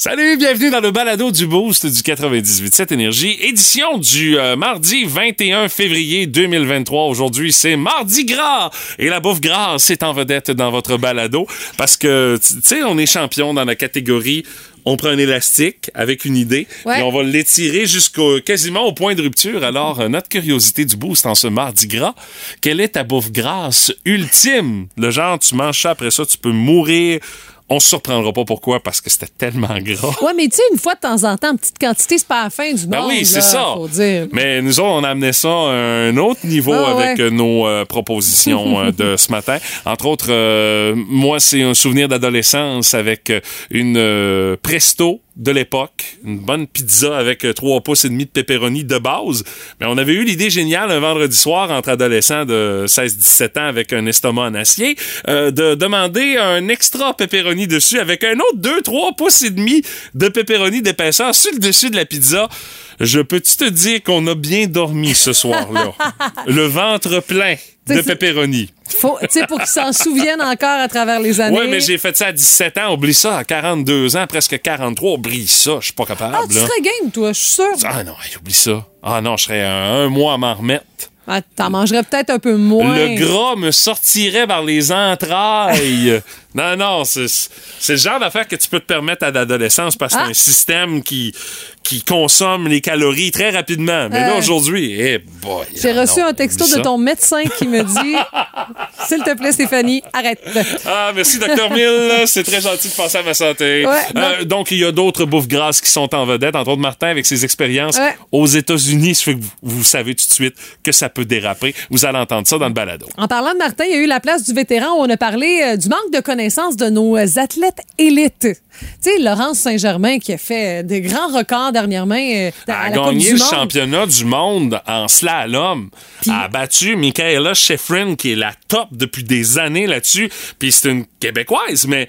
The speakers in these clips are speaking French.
Salut, bienvenue dans le balado du Boost du 98.7 Énergie, édition du euh, mardi 21 février 2023. Aujourd'hui, c'est Mardi Gras et la bouffe grasse est en vedette dans votre balado parce que, tu sais, on est champion dans la catégorie on prend un élastique avec une idée Ouais. et on va l'étirer jusqu'au quasiment au point de rupture. Alors, euh, notre curiosité du boost en ce mardi gras, quelle est ta bouffe grasse ultime? Le genre, tu manges ça, après ça, tu peux mourir. On se surprendra pas pourquoi, parce que c'était tellement gras. Ouais, mais tu sais, une fois de temps en temps, en petite quantité, c'est pas la fin du Ben monde. oui, c'est ça. Faut dire. Mais nous autres, on a amené ça à un autre niveau Ah avec ouais. euh, nos euh, propositions euh, de ce matin. Entre autres, euh, moi, c'est un souvenir d'adolescence avec une Presto de l'époque, une bonne pizza avec euh, trois pouces et demi de pepperoni de base. Mais on avait eu l'idée géniale un vendredi soir entre adolescents de 16-17 ans avec un estomac en acier euh, de demander un extra pepperoni dessus avec un autre 2-3 pouces et demi de pepperoni d'épaisseur sur le dessus de la pizza. Je peux-tu te dire qu'on a bien dormi ce soir-là? le ventre plein de pepperoni. Faut, tu sais, pour qu'ils s'en souviennent encore à travers les années. Ouais, mais j'ai fait ça à 17 ans. Oublie ça. À 42 ans, presque 43, oublie ça. Je suis pas capable. Ah, tu là. serais game, toi, je suis sûr. Ah non, oublie ça. Ah non, je serais un, un mois à m'en remettre. Ah, T'en mangerais peut-être un peu moins. Le gras me sortirait par les entrailles. non, non, c'est le genre d'affaire que tu peux te permettre à l'adolescence parce que c'est Ah. un système qui, qui consomme les calories très rapidement. Mais là, aujourd'hui, eh boy. J'ai ah reçu non, un texto de ton médecin qui me dit S'il te plaît, Stéphanie, arrête. Ah, merci, Dr. Mill. C'est très gentil de penser à ma santé. Ouais, Euh, donc, il y a d'autres bouffes grasses qui sont en vedette, entre autres Martin avec ses expériences Ouais. aux États-Unis. Ça fait que vous, savez tout de suite que ça peut déraper. Vous allez entendre ça dans le balado. En parlant de Martin, il y a eu la place du vétéran où on a parlé euh, du manque de connaissances de nos athlètes élites. Tu sais, Laurence Saint-Germain qui a fait des grands records dernièrement euh, Elle a gagné le championnat du monde en slalom. Elle a battu Michaela Schifrin, qui est la top depuis des années là-dessus. Puis c'est une Québécoise, mais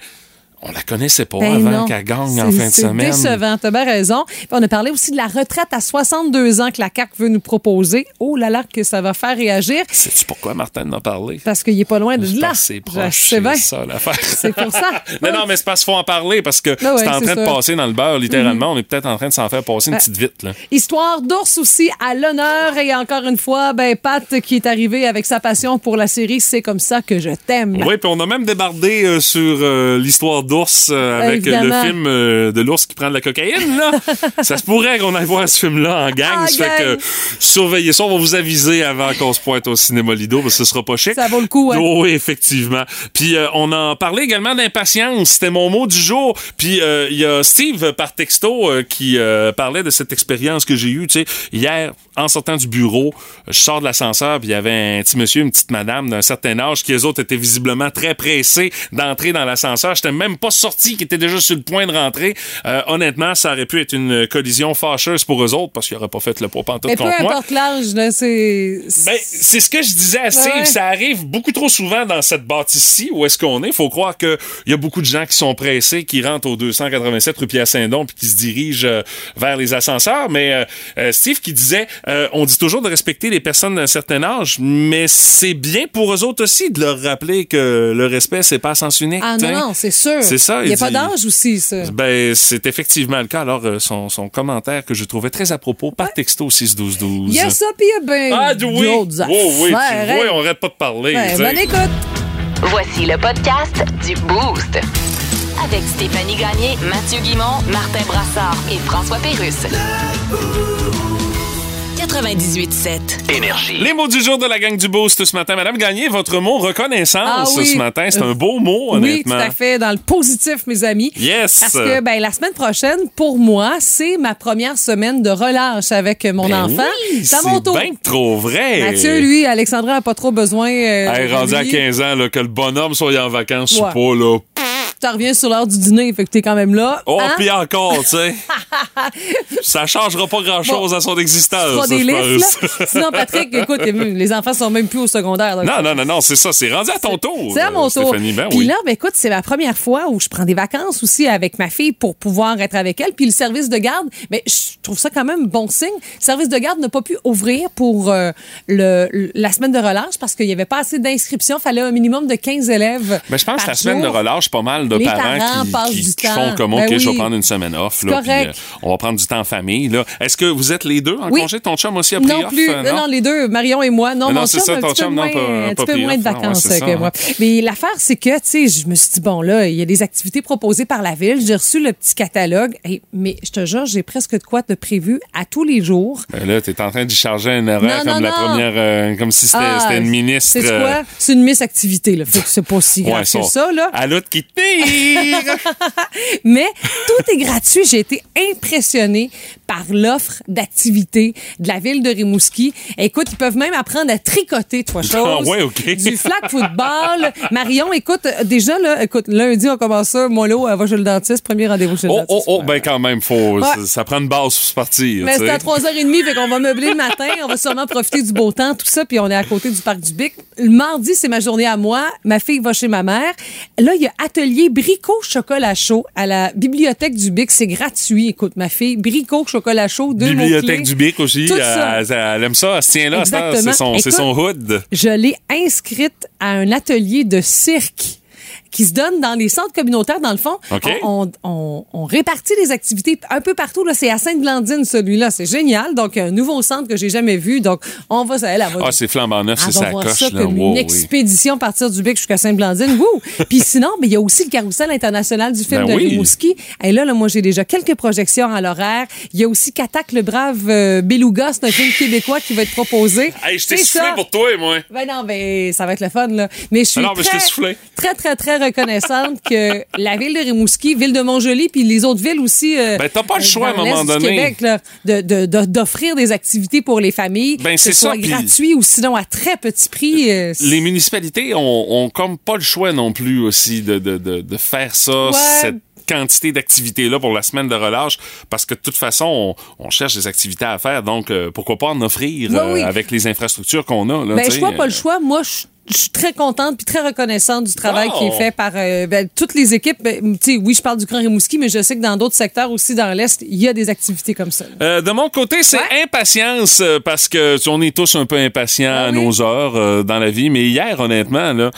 on la connaissait pas Ben avant qu'elle gagne en C'est- fin de C'est semaine. décevant, t'as bien raison. Puis on a parlé aussi de la retraite à 62 ans que la CAQ veut nous proposer. Oh là là, que ça va faire réagir. Sais-tu pourquoi Martin en a parlé? Parce qu'il est pas loin de C'est là. c'est proche, c'est ça l'affaire. C'est pour ça. non, non, mais c'est parce qu'il faut en parler parce que Ah ouais, c'est en c'est train de passer dans le beurre, littéralement. On est peut-être en train de s'en faire passer une Ouais. petite vite. Là. Histoire d'ours aussi à l'honneur. Et encore une fois, ben, Pat qui est arrivé avec sa passion pour la série C'est comme ça que je t'aime. Oui, puis on a même débardé euh, sur euh, l'histoire d'ours euh, avec euh, le Évidemment. film euh, de l'ours qui prend de la cocaïne. Là. ça se pourrait qu'on aille voir ce film-là en gang. En ça fait que surveillez ça. On va vous aviser avant qu'on se pointe au cinéma Lido, parce que ce sera pas chic. Ça vaut le coup, hein. Oh, oui, effectivement. Puis on en parlait également d'impatience. C'était mon mot du jour. Puis il y a Steve par texto qui parlait de cette expérience que j'ai eue. Tu sais, hier, en sortant du bureau, je sors de l'ascenseur, puis il y avait un petit monsieur, une petite madame d'un certain âge qui, eux autres, étaient visiblement très pressés d'entrer dans l'ascenseur. J'étais même pas sorti, qui était déjà sur le point de rentrer. Euh, honnêtement, ça aurait pu être une collision fâcheuse pour eux autres parce qu'ils n'auraient pas fait le poids pantoute peu contre moi. importe l'âge, c'est. Ben, c'est ce que je disais à Steve. Ouais. Ça arrive beaucoup trop souvent dans cette bâtisse-ci où est-ce qu'on est. Faut croire qu'il y a beaucoup de gens qui sont pressés, qui rentrent au 287 rue Pierre-Saint-Don puis qui se dirigent euh, vers les ascenseurs. Mais euh, Steve qui disait, on dit toujours de respecter les personnes d'un certain âge, mais c'est bien pour eux autres aussi de leur rappeler que le respect, c'est pas à sens unique. Ah non, non, c'est sûr. C'est ça, Il n'y a pas d'âge aussi, ça. Ben, c'est effectivement le cas. Alors, euh, son, son commentaire que je trouvais très à propos par texto 6-12-12. Il y a ça, puis il y a ben Ah, oui. d'autres Oh, oui, tu affaires, vois, hein. on arrête pas de parler. Ben, bonne écoute. Voici le podcast du Boost. Avec Stéphanie Gagné, Mathieu Guimont, Martin Brassard et François Pérusse. 98.7. Énergie. Les mots du jour de la gang du Boost ce matin. Madame Gagné, votre mot reconnaissance Ah oui. ce matin, c'est un beau mot, Oui, honnêtement. tout à fait, dans le positif, mes amis. Yes. Parce que ben, la semaine prochaine, pour moi, c'est ma première semaine de relâche avec mon Ben enfant. oui, c'est à mon tour. bien trop vrai. Mathieu, lui, Alexandra n'a pas trop besoin. Euh, Hey, de rendu à lui. 15 ans, là, que le bonhomme soit en vacances ou Ouais. pas, là. Tu reviens sur l'heure du dîner, fait que t'es quand même là. Oh, Hein? puis encore, tu sais. ça changera pas grand-chose Bon, à son existence. des listes, là? Sinon, Patrick, écoute, les enfants sont même plus au secondaire. donc- Non, non, non, non, c'est ça. C'est rendu à ton tour. C'est à mon euh, tour. Ben Puis oui. là, ben écoute, c'est ma première fois où je prends des vacances aussi avec ma fille pour pouvoir être avec elle. Puis le service de garde, ben je trouve ça quand même bon signe. Le service de garde n'a pas pu ouvrir pour euh, le, la semaine de relâche parce qu'il n'y avait pas assez d'inscriptions. Il fallait un minimum de 15 élèves. Mais je pense par que la semaine de relâche, pas mal de Les parents, parents qui, qui- du qui temps. font comme, Ben OK, je oui. vais prendre une semaine off. Là, euh, on va prendre du temps en famille. Est-ce que vous êtes les deux en Oui. congé? Ton chum aussi a pris Non off? plus. euh, non, non, les deux, Marion et moi. Non, Mais non, mon chum ça, ton chum, non, moins, pas- un petit peu moins de ouais, vacances ça, que hein. moi. Mais l'affaire, c'est que, tu sais, je me suis dit, bon, là, il y a des activités proposées par la ville. J'ai reçu le petit catalogue. Mais je te jure, j'ai presque de quoi de prévu à tous les jours. Ben là, t'es en train d'y charger un horaire comme la première, euh, comme si c'était Ah, c'était une ministre. C'est quoi? C'est une miss activité, là. Que c'est pas si grave que ça, là. À l'autre qui tire! Mais tout est gratuit. J'ai été impressionnée par l'offre d'activités de la ville de Rimouski. Écoute, ils peuvent même apprendre à tricoter, trois choses. Ah ouais, OK. Du flag football. Marion, écoute, euh, déjà, là, écoute, lundi, on commence ça. Mon lot, elle va chez le dentiste. Premier rendez-vous chez le Oh, dentiste. oh, oh, ben quand même, faut, Ouais. ça, ça prend une base pour se partir. Mais c'est à 3h30, fait qu'on va meubler le matin. On va sûrement profiter du beau temps, tout ça. Puis on est à côté du parc du Bic. Le mardi, c'est ma journée à moi. Ma fille va chez ma mère. Là, il y a atelier Bricot chocolat chaud à la bibliothèque du Bic. C'est gratuit. Écoute, ma fille, Bricot chocolat chaud, deux Bibliothèque du Bic aussi. Tout Elle, ça. elle- aime ça. Elle se tient là. c'est son, Écoute, son hood. Je l'ai inscrite à un atelier de cirque qui se donne dans les centres communautaires, dans le fond. OK. On, on- on- on répartit les activités un peu partout. Là, c'est à Sainte-Blandine, celui-là. C'est génial. Donc, un nouveau centre que j'ai jamais vu. Donc, on va, elle, elle va Ah, c'est flambant neuf, c'est voir coche. ça là. comme Wow, une expédition partir du Bic jusqu'à Sainte-Blandine. Puis sinon, il y a aussi le carrousel international du film Ben de oui. Rimouski. Et là, là, moi, j'ai déjà quelques projections à l'horaire. Il y a aussi Katak le brave euh, Beluga, c'est un film québécois qui va être proposé. Hey, je t'ai soufflé ça. pour toi, moi. Ben non, ben ça va être le fun, là. Mais je suis Ah très, très, très, très reconnaissante que la ville de Rimouski, ville de Montjoly, puis les autres villes aussi. euh, Ben, t'as pas le choix, à un moment donné. Québec, là, de- de- de- d'offrir des activités pour les familles. Ben, que c'est ce soit ça, gratuit ou sinon à très petit prix. euh, Les municipalités ont, ont comme pas le choix non plus aussi de, de, faire ça, Ouais. cette quantité d'activités-là pour la semaine de relâche, parce que de toute façon, on, on cherche des activités à faire, donc euh, pourquoi pas en offrir euh, oui. avec les infrastructures qu'on a. Là, Ben, je vois pas le choix. Moi, je je suis très contente puis très reconnaissante du travail Wow. qui est fait par euh, ben, toutes les équipes. Ben, tu sais, oui, je parle du Grand Rimouski, mais je sais que dans d'autres secteurs aussi, dans l'Est, il y a des activités comme ça. Euh, de mon côté, c'est Ouais. impatience euh, parce que on est tous un peu impatients Ah à oui. nos heures euh, dans la vie. Mais hier, honnêtement, là.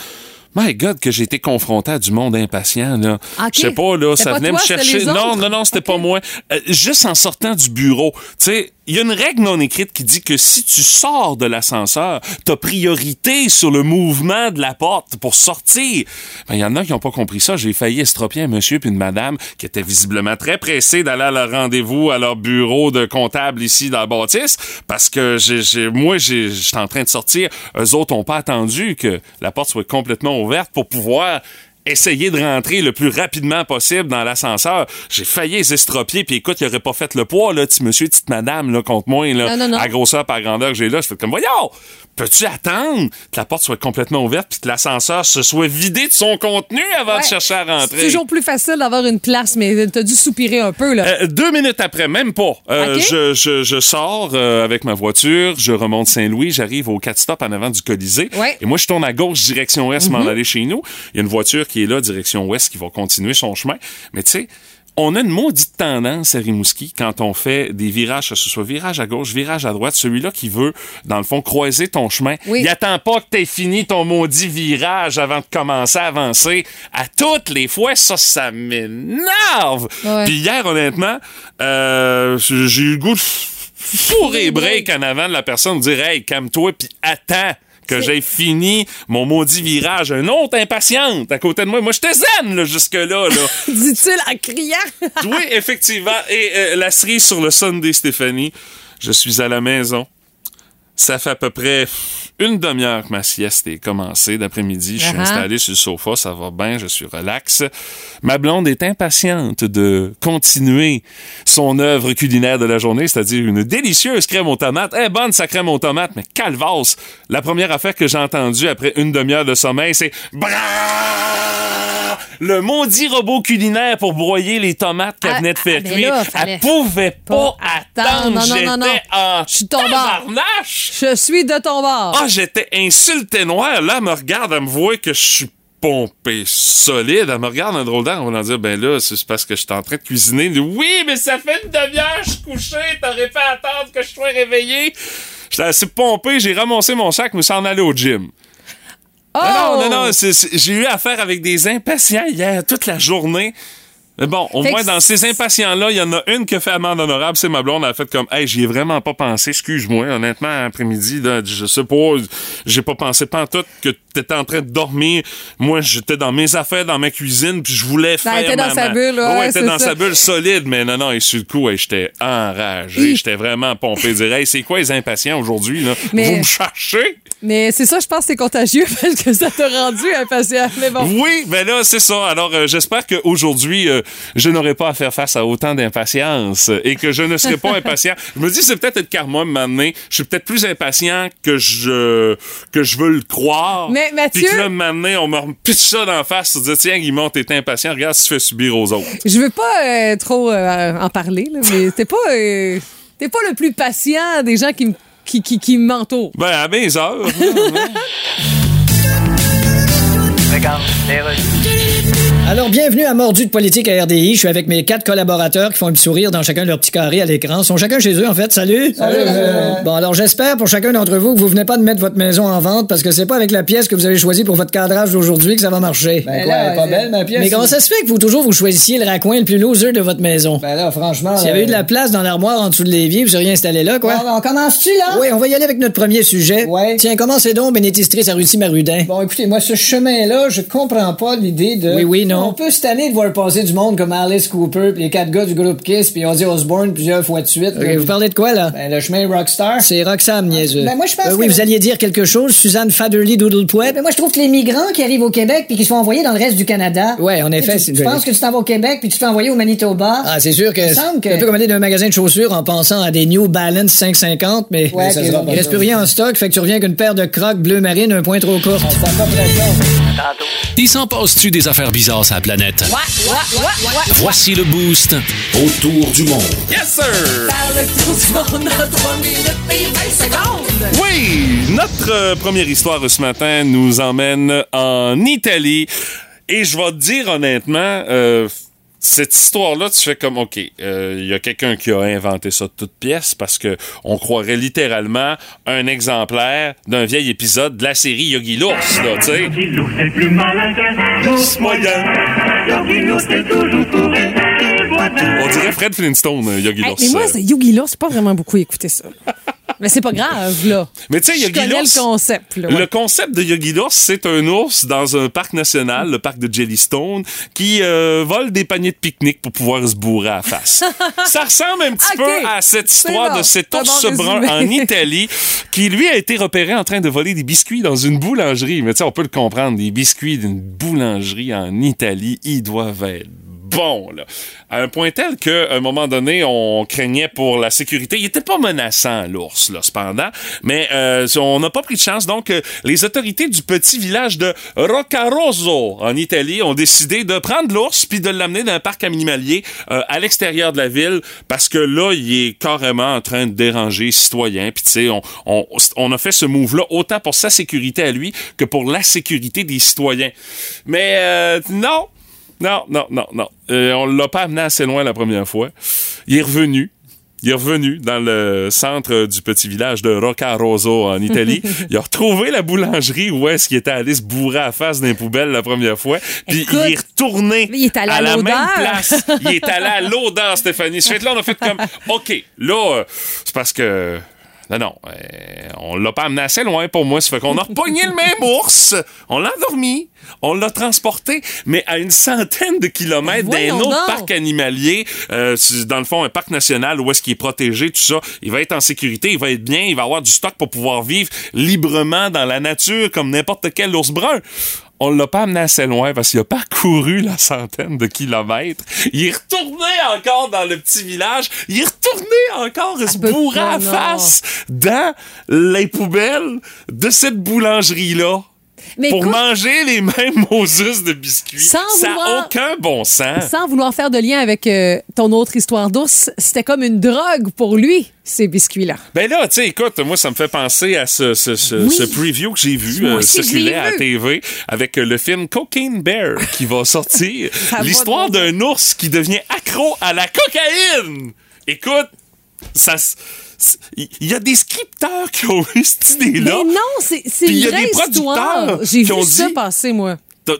My God, que j'ai été confronté à du monde impatient, là. Ok. Je sais pas, là, ça pas venait toi, me chercher. Non, non, non, c'était pas moi. Euh, juste en sortant du bureau. Tu sais, il y a une règle non écrite qui dit que si tu sors de l'ascenseur, t'as priorité sur le mouvement de la porte pour sortir. Ben, il y en a qui ont pas compris ça. J'ai failli estropier un monsieur puis une madame qui étaient visiblement très pressés d'aller à leur rendez-vous à leur bureau de comptable ici dans la bâtisse parce que j'ai, moi, j'étais en train de sortir. Eux autres ont pas attendu que la porte soit complètement ouverte pour pouvoir essayer de rentrer le plus rapidement possible dans l'ascenseur. J'ai failli les estropier, puis écoute, il aurait pas fait le poids, là, petit monsieur, petite madame, là, contre moi, là, Non, non, non. à grosseur par grandeur que j'ai là. Je fais comme, voyons, peux-tu attendre que la porte soit complètement ouverte, puis que l'ascenseur se soit vidé de son contenu avant de chercher à C'est rentrer? toujours plus facile d'avoir une place, mais t'as dû soupirer un peu, là. Euh, deux minutes après, même pas. Euh, je, je, je sors euh, avec ma voiture, je remonte Saint-Louis, j'arrive au 4 stop en avant du Colisée. Ouais. Et moi, je tourne à gauche, direction ouest, m'en aller chez nous. Il y a une voiture qui est là, direction ouest, qui va continuer son chemin. Mais tu sais, on a une maudite tendance à Rimouski quand on fait des virages, que ce soit virage à gauche, virage à droite, celui-là qui veut, dans le fond, croiser ton chemin. Oui. Il attend pas que t'aies fini ton maudit virage avant de commencer à avancer. À toutes les fois, ça, ça m'énerve. Ouais. Puis hier, honnêtement, euh, j'ai eu le goût de fourrer break en avant de la personne, de dire Hey, calme-toi, puis attends que j'ai fini mon maudit virage. Un autre impatiente à côté de moi. Moi, j'étais zen là, jusque-là. Là. Dit-il en criant. oui, effectivement. Et euh, la cerise sur le Sunday, Stéphanie, je suis à la maison. Ça fait à peu près une demi-heure que ma sieste est commencée d'après-midi. Je suis Uh-huh. installé sur le sofa, ça va bien, je suis relax. Ma blonde est impatiente de continuer son œuvre culinaire de la journée, c'est-à-dire une délicieuse crème aux tomates. Eh, bonne sa crème aux tomates, mais calvasse! La première affaire que j'ai entendue après une demi-heure de sommeil, c'est... Le maudit robot culinaire pour broyer les tomates qu'elle Ah, venait de faire ah, ben cuire. là, Elle pouvait pas, pas attendre. attendre. Non, non, non, non. J'étais en Je suis Je suis de ton bord. Ah, j'étais insulté noir. Là, elle me regarde, elle me voit que je suis pompé solide. Elle me regarde un drôle d'air. On va dire, ben là, c'est parce que je suis en train de cuisiner. Elle dit, oui, mais ça fait une demi-heure que je suis couché. T'aurais fait attendre que je sois réveillé. J'étais assez pompé. J'ai ramassé mon sac, mais sans aller au gym. Oh! Non, non, non, c'est- c'est- j'ai eu affaire avec des impatients hier, toute la journée. Mais bon, au Fait moins, dans ces impatients-là, il y en a une qui a fait amende honorable, c'est ma blonde. Elle a fait comme, hey, j'y ai vraiment pas pensé, excuse-moi, honnêtement, après-midi, je sais pas, j'ai pas pensé pas en tout que t'étais en train de dormir. Moi, j'étais dans mes affaires, dans ma cuisine, puis je voulais faire. elle était dans ma- sa bulle, ouais, elle était dans ça. sa bulle solide, mais non, non, et sur le coup, hey, j'étais enragé, j'étais vraiment pompé. Dire, hey, c'est quoi les impatients aujourd'hui, là? Mais- Vous me cherchez? Mais c'est ça, je pense c'est contagieux parce que ça t'a rendu impatient. Mais bon. Oui, ben là, c'est ça. Alors, euh, j'espère qu'aujourd'hui, euh, je n'aurai pas à faire face à autant d'impatience et que je ne serai pas impatient. Je me dis, c'est peut-être le karma maintenant. Je suis peut-être plus impatient que je que je veux le croire. Mais, Mathieu- Puis que là, maintenant, on me repitche ça d'en face. Se dire, tiens, Guimond, t'es impatient. Regarde si tu fais subir aux autres. Je veux pas euh, trop euh, en parler, là, mais t'es pas, euh, t'es pas le plus patient des gens qui, m- qui, qui, qui m'entourent. Ben, à mes heures. Alors, bienvenue à Mordu de politique à RDI. Je suis avec mes quatre collaborateurs qui font un petit sourire dans chacun de leur petit carré à l'écran. Ils sont chacun chez eux, en fait. Salut! Bon, alors j'espère pour chacun d'entre vous que vous venez pas de mettre votre maison en vente parce que c'est pas avec la pièce que vous avez choisie pour votre cadrage d'aujourd'hui que ça va marcher. Ben quoi, elle est pas belle, ma pièce? Mais comment ça se fait que vous toujours vous choisissiez le raccoin le plus loser de votre maison? Ben là, franchement. S'il y avait eu de euh, la place dans l'armoire en dessous de l'évier, vous seriez installé là, quoi? bon, on commence-tu, là? Oui, on va y aller avec notre premier sujet. Ouais. Tiens, commencez donc, bénéficitrice à Russie Marudin. Bon, écoutez, moi, ce chemin-là, je comprends pas l'idée de. Oui, oui, non. On peut se tanner de voir passer du monde comme Alice Cooper, puis les quatre gars du groupe Kiss, puis Ozzy Osbourne plusieurs fois de suite. Là, vous parlez de quoi, là? Ben, le chemin Rockstar. C'est Roxane, niaiseux. Ben, moi, je pense Euh, Oui, que- vous alliez dire quelque chose, Suzanne Faderly Doodlepouet? Ben, moi, je trouve que les migrants qui arrivent au Québec puis qui se font envoyer dans le reste du Canada. Ouais, en effet, Tu, c'est tu penses que tu t'en vas au Québec puis tu te fais envoyer au Manitoba? Ah, c'est sûr que Il semble que- un peu comme aller d'un magasin de chaussures en pensant à des New Balance 550, mais Ouais, ça sera bon, pas- il reste plus rien en stock, fait que tu reviens avec une paire de crocs bleu marine un point trop court. Ça. Il s'en passe-tu des affaires bizarres? Sur la planète? Voici le boost autour du monde. yes, sir! Oui, notre euh, première histoire de ce matin nous emmène en Italie. Et je vais te dire honnêtement, euh, cette histoire-là, tu fais comme, OK, euh, il y a quelqu'un qui a inventé ça de toute pièce parce que on croirait littéralement un exemplaire d'un vieil épisode de la série Yogi l'ours, là, tu sais. Yogi c'est plus malin qu'un L'ours moyen. Yogi c'est toujours le. On dirait Fred Flintstone, euh, Yogi Hey, l'ours. mais moi, euh. c'est Yogi là, c'est pas vraiment beaucoup écouté ça. mais c'est pas grave, là. Mais tu sais, Yogi l'ours. le concept, là. Le concept de Yogi l'ours, c'est un ours dans un parc national, le parc de Jellystone, qui euh, vole des paniers de pique-nique pour pouvoir se bourrer à la face. Ça ressemble un petit peu à cette histoire bon. de cet ours bon brun en Italie, qui lui a été repéré en train de voler des biscuits dans une boulangerie. Mais tu sais, on peut le comprendre, des biscuits d'une boulangerie en Italie, ils doivent être bons, là. À un point tel qu'à un moment donné, on craignait pour la sécurité. Il était pas menaçant, l'ours, là, cependant. Mais euh, on n'a pas pris de chance. Donc, euh, les autorités du petit village de Roccaroso, en Italie, ont décidé de prendre l'ours puis de l'amener dans un parc animalier euh, à l'extérieur de la ville parce que là, il est carrément en train de déranger les citoyens. Puis, tu sais, on, a fait ce move-là autant pour sa sécurité à lui que pour la sécurité des citoyens. Mais non, non, non, non, non. Euh, on l'a pas amené assez loin la première fois. Il est revenu. Il est revenu dans le centre du petit village de Roccaroso en Italie. il a retrouvé la boulangerie où est-ce qu'il était allé se bourrer à la face d'un poubelle la première fois. Puis Écoute, il est retourné il est allé à la même place. Il est allé à l'odeur, Stéphanie. Que là, on a fait comme, OK, là, euh, c'est parce que... Non, non, euh, on l'a pas amené assez loin pour moi. Ça fait qu'on a repogné le même ours, on l'a endormi, on l'a transporté, mais à une centaine de kilomètres d'un autre parc animalier, euh, dans le fond un parc national où est-ce qu'il est protégé, tout ça. Il va être en sécurité, il va être bien, il va avoir du stock pour pouvoir vivre librement dans la nature comme n'importe quel ours brun. On l'a pas amené assez loin parce qu'il a parcouru la centaine de kilomètres. Il est retourné encore dans le petit village. Il est retourné encore se bourrer à face dans les poubelles de cette boulangerie-là. Mais pour écoute- manger les mêmes Moses de biscuits. Sans ça n'a vouloir- aucun bon sens. Sans vouloir faire de lien avec euh, ton autre histoire d'ours, c'était comme une drogue pour lui, ces biscuits-là. Ben là, tu sais, écoute, moi, ça me fait penser à ce, ce, ce, Oui. ce preview que j'ai vu euh, circuler à la. TV avec euh, le film Cocaine Bear qui va sortir. L'histoire d'un ours qui devient accro à la cocaïne. Écoute, ça... Il y a des scripteurs qui ont eu cette idée-là. Mais non, c'est il y a des producteurs J'ai vu ont ça dit- passer, moi.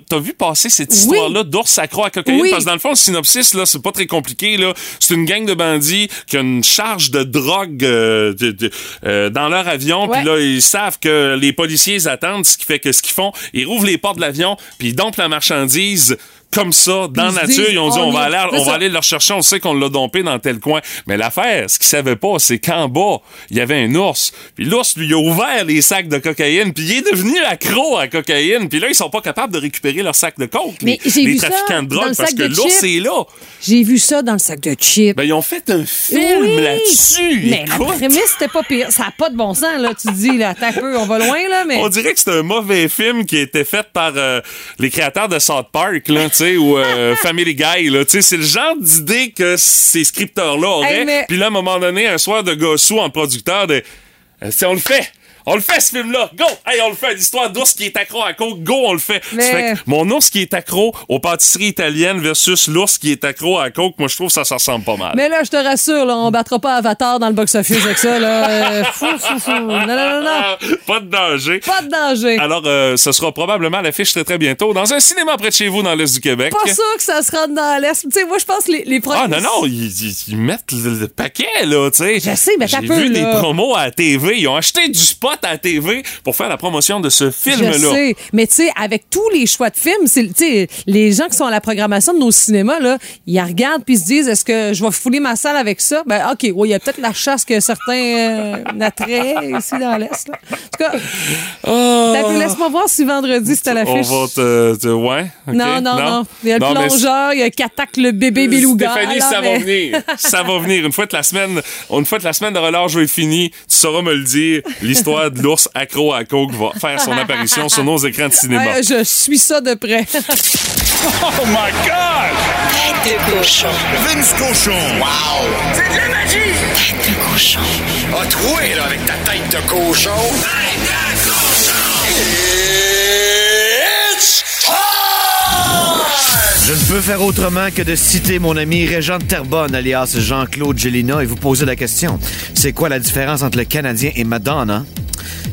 T'as vu passer cette histoire-là d'ours accro à cocaïne? Oui. Parce que dans le fond, le synopsis, là, c'est pas très compliqué, là. C'est une gang de bandits qui a une charge de drogue euh, de- de- euh, dans leur avion. Puis là, ils savent que les policiers attendent, ce qui fait que ce qu'ils font, ils rouvrent les portes de l'avion, puis ils dompent la marchandise comme ça, dans la nature. disent, Ils ont dit, on on, va, aller, on va ça. aller le rechercher, on sait qu'on l'a dompé dans tel coin. Mais l'affaire, ce qu'ils savaient pas, c'est qu'en bas, il y avait un ours. Puis l'ours, lui, a ouvert les sacs de cocaïne, puis il est devenu accro à cocaïne. Puis là, ils sont pas capables de récupérer leur sac de coke. Mais les, j'ai les vu ça trafiquants de dans drogue, le parce que l'ours est là. J'ai vu ça dans le sac de chips. Ben, ils ont fait un film Oui. là-dessus. Mais la Écoute. prémisse, c'était pas pire. Ça n'a pas de bon sens, là. Tu dis, là, t'as peu, on va loin, là, mais. On dirait que c'est un mauvais film qui a été fait par euh, les créateurs de South Park, là, tu sais, ou euh, Family Guy, là, tu sais, c'est le genre d'idée que ces scripteurs-là auraient. Hey, mais- Puis là, à un moment donné, un soir de gossou en producteur, de, euh, si on le fait. On le fait, ce film-là. Go! Hey, on le fait. L'histoire d'ours qui est accro à coke. Go, on le fait. Mais- Ça fait que mon ours qui est accro aux pâtisseries italiennes versus l'ours qui est accro à coke, moi, je trouve ça, ça ressemble pas mal. Mais là, je te rassure, là, on battra pas Avatar dans le box-office avec ça, là. Euh, fou, fou, fou. Non, non, non, non. Ah, pas de danger. Pas de danger. Alors, euh, ce sera probablement l'affiche très, très bientôt dans un cinéma près de chez vous dans l'Est du Québec. Pas sûr que ça se rentre dans l'Est. Tu sais, moi, je pense que les, les Ah premiers- non, non, ils, ils- ils mettent le, le paquet, là, tu sais. Je sais, mais t'as J'ai vu des promos à la TV. Ils ont acheté du spot à la TV pour faire la promotion de ce film-là. Mais tu sais, avec tous les choix de films, c'est, les gens qui sont à la programmation de nos cinémas, là, ils regardent puis se disent, est-ce que je vais fouler ma salle avec ça? Ben, OK, il y a peut-être la chasse que certains euh, attraient ici dans l'Est. En tout cas, pu- laisse-moi voir si vendredi c'était à. On l'affiche. va te... te- ouais? ok, Non, non, non, Il y a le Non, plongeur, il y a qui attaque le bébé beluga. Stéphanie, ça mais- va venir. Ça va venir. Une fois que la semaine, une fois que la semaine de relâche être finie, tu sauras me le dire. L'histoire de l'ours accro à coke va faire son apparition sur nos écrans de cinéma. Ouais, je suis ça de près. Oh my God! Tête de cochon. Vince Cochon. Wow! C'est de la magie! Tête de cochon. A troué, là, avec ta tête de cochon. Tête de cochon! It's time! Je ne peux faire autrement que de citer mon ami Régent de Terrebonne, alias Jean-Claude Gélina, et vous poser la question. C'est quoi la différence entre le Canadien et Madonna?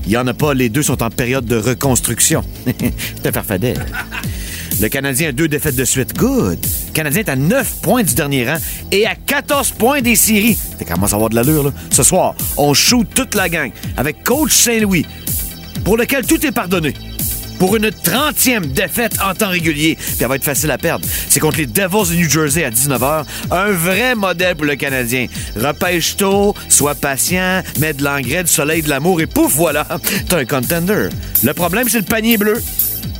Il y en a pas, les deux sont en période de reconstruction. C'est un farfadet. Le Canadien a deux défaites de suite. Good. Le Canadien est à 9 points du dernier rang et à 14 points des séries. Ça commence à avoir de l'allure, là. Ce soir, on shoot toute la gang avec Coach Saint-Louis, pour lequel tout est pardonné. Pour une 30e défaite en temps régulier, puis elle va être facile à perdre. C'est contre les Devils de New Jersey à 19h. Un vrai modèle pour le Canadien. Repêche tôt, sois patient, mets de l'engrais, du soleil, de l'amour, et pouf, voilà, t'as un contender. Le problème, c'est le panier bleu.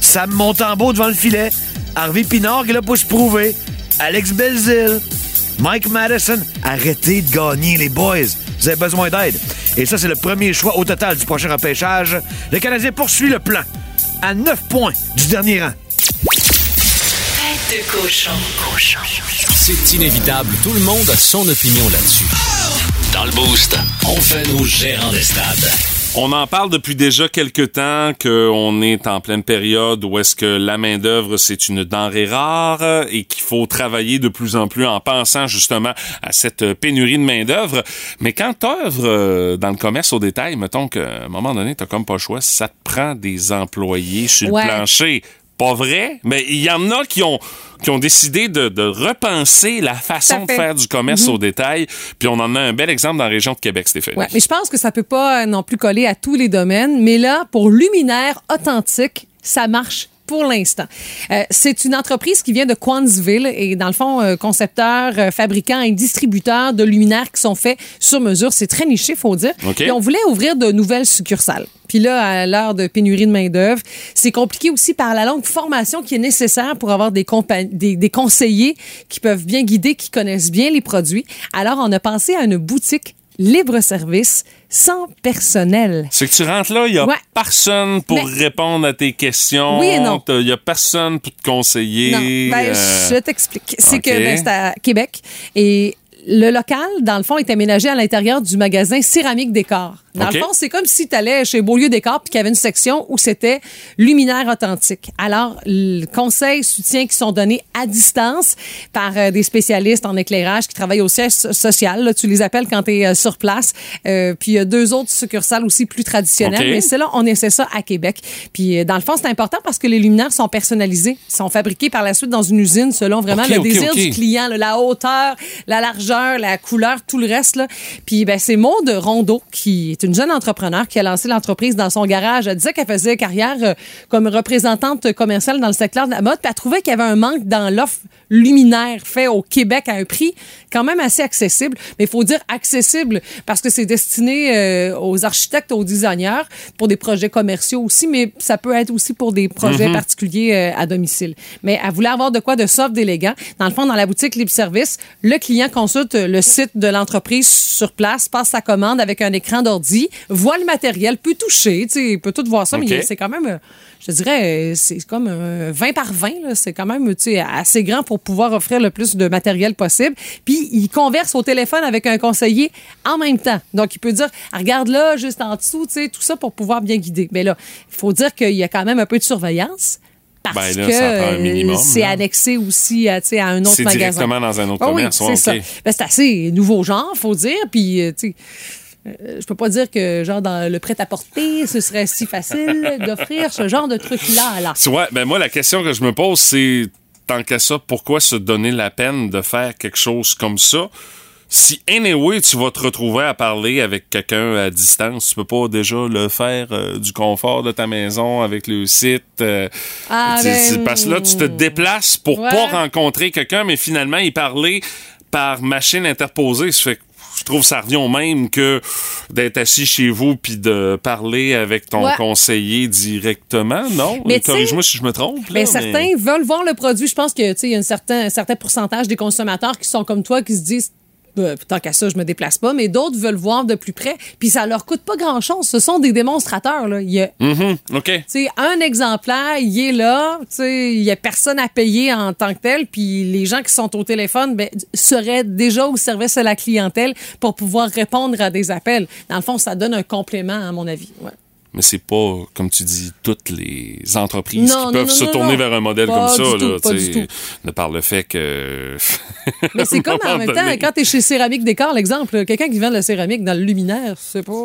Sam Montembeau devant le filet. Harvey Pinard qui là pour se prouver. Alex Belzil. Mike Madison. Arrêtez de gagner, les boys. Vous avez besoin d'aide. Et ça, c'est le premier choix au total du prochain repêchage. Le Canadien poursuit le plan. À 9 points du dernier rang. Tête de cochon. Cochon. C'est inévitable, tout le monde a son opinion là-dessus. Dans le boost, on fait nos gérants des stades. On en parle depuis déjà quelques temps qu'on est en pleine période où est-ce que la main d'œuvre c'est une denrée rare et qu'il faut travailler de plus en plus en pensant justement à cette pénurie de main d'œuvre. Mais quand t'œuvres euh, dans le commerce au détail, mettons qu'à un moment donné t'as comme pas le choix, ça te prend des employés sur Ouais. le plancher. Pas vrai, mais il y en a qui ont qui ont décidé de, de repenser la façon de faire du commerce au détail. Puis on en a un bel exemple dans la région de Québec, Stéphanie. Ouais, mais je pense que ça peut pas euh, non plus coller à tous les domaines. Mais là, pour Luminaire Authentique, ça marche pour l'instant. Euh, c'est une entreprise qui vient de Quansville et dans le fond, euh, concepteur, euh, fabricant et distributeur de luminaires qui sont faits sur mesure. C'est très niché, faut dire. Et on voulait ouvrir de nouvelles succursales. Puis là, à l'heure de pénurie de main-d'œuvre, c'est compliqué aussi par la longue formation qui est nécessaire pour avoir des, compa- des, des conseillers qui peuvent bien guider, qui connaissent bien les produits. Alors, on a pensé à une boutique libre-service sans personnel. C'est que tu rentres là, il y a Ouais. personne pour Mais- répondre à tes questions. Oui et non. Il y a personne pour te conseiller. Non, ben, euh, je t'explique. C'est que ben, c'est à Québec et le local, dans le fond, est aménagé à l'intérieur du magasin Céramique Décor. Dans le fond, c'est comme si tu allais chez Beaulieu Décor puis qu'il y avait une section où c'était luminaire authentique. Alors, le conseil, soutien qui sont donnés à distance par euh, des spécialistes en éclairage qui travaillent au siège so- social. Là, tu les appelles quand tu es sur place. Euh, puis il y a deux autres succursales aussi plus traditionnelles. Mais c'est là, on essaie ça à Québec. Puis euh, dans le fond, c'est important parce que les luminaires sont personnalisés. Sont fabriqués par la suite dans une usine selon vraiment le désir du client, là, la hauteur, la largeur, la couleur, tout le reste. Là. Puis ben, c'est Maude Rondeau, qui est une jeune entrepreneur qui a lancé l'entreprise dans son garage. Elle disait qu'elle faisait carrière euh, comme représentante commerciale dans le secteur de la mode. Puis elle trouvait qu'il y avait un manque dans l'offre luminaire fait au Québec à un prix quand même assez accessible. Mais il faut dire accessible parce que c'est destiné euh, aux architectes, aux designers, pour des projets commerciaux aussi, mais ça peut être aussi pour des projets Mhm. particuliers euh, à domicile. Mais elle voulait avoir de quoi de soft, d'élégant. Dans le fond, dans la boutique Libre Service, le client consulte le site de l'entreprise sur place, passe sa commande avec un écran d'ordi, voit le matériel, peut toucher, tu sais, peut tout voir ça, mais c'est quand même, euh, je dirais, euh, c'est comme un 20 par 20, là. c'est quand même tu sais, assez grand pour pouvoir offrir le plus de matériel possible. Puis, il converse au téléphone avec un conseiller en même temps. Donc, il peut dire, Ah, regarde là, juste en dessous, tu sais, tout ça pour pouvoir bien guider. Mais là, il faut dire qu'il y a quand même un peu de surveillance. Parce Ben là, que euh, c'est annexé aussi à, tu sais, à un autre C'est magasin. directement dans un autre oui, commerce, c'est ouais, ça. ok. Ben, c'est assez nouveau genre, faut dire. Puis, euh, je peux pas dire que, genre, dans le prêt-à-porter, ce serait si facile d'offrir ce genre de truc-là. Là. Tu vois, ben moi, la question que je me pose, c'est tant qu'à ça, pourquoi se donner la peine de faire quelque chose comme ça? Si, anyway, tu vas te retrouver à parler avec quelqu'un à distance, tu peux pas déjà le faire euh, du confort de ta maison avec le site. euh, Ah, ben, parce que là, tu te déplaces pour ouais. pas rencontrer quelqu'un, mais finalement, y parler par machine interposée. Ça fait que je trouve que ça revient au même que d'être assis chez vous puis de parler avec ton Ouais. conseiller directement, non? Mais sais- Corrige-moi si je me trompe. là, Ben, mais- certains veulent voir le produit. Je pense que tu sais, il y a un certain, un certain pourcentage des consommateurs qui sont comme toi, qui se disent Euh, tant qu'à ça, je me déplace pas, mais d'autres veulent voir de plus près, puis ça leur coûte pas grand-chose. Ce sont des démonstrateurs. Là. Il y a tu sais, un exemplaire, il est là, tu sais, il y a personne à payer en tant que tel, puis les gens qui sont au téléphone ben, seraient déjà au service de la clientèle pour pouvoir répondre à des appels. Dans le fond, ça donne un complément, à mon avis. Ouais. Mais c'est pas, comme tu dis, toutes les entreprises Non, qui non, peuvent non, se tourner vers un modèle Pas comme ça, tout, là, pas du tout. de par le fait que. Mais c'est comme en même temps, quand tu es chez Céramique Décor, l'exemple, quelqu'un qui vend de la céramique dans le luminaire, c'est pas.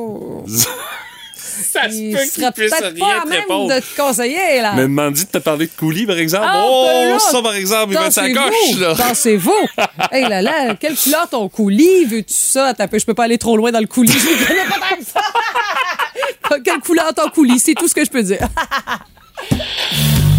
Ça se peut qu'il puisse rien pas même de te conseiller, là. Mais demande de te parler de coulis, par exemple. Ah, oh, ben là, ça, par exemple, il va sa coche, là. Dansez-vous. hey là là, quelle couleur ton coulis? Veux-tu ça? Attends je peux pas aller trop loin dans le coulis. Je ne connais pas ça. Quelle couleur ton coulis? C'est tout ce que je peux dire.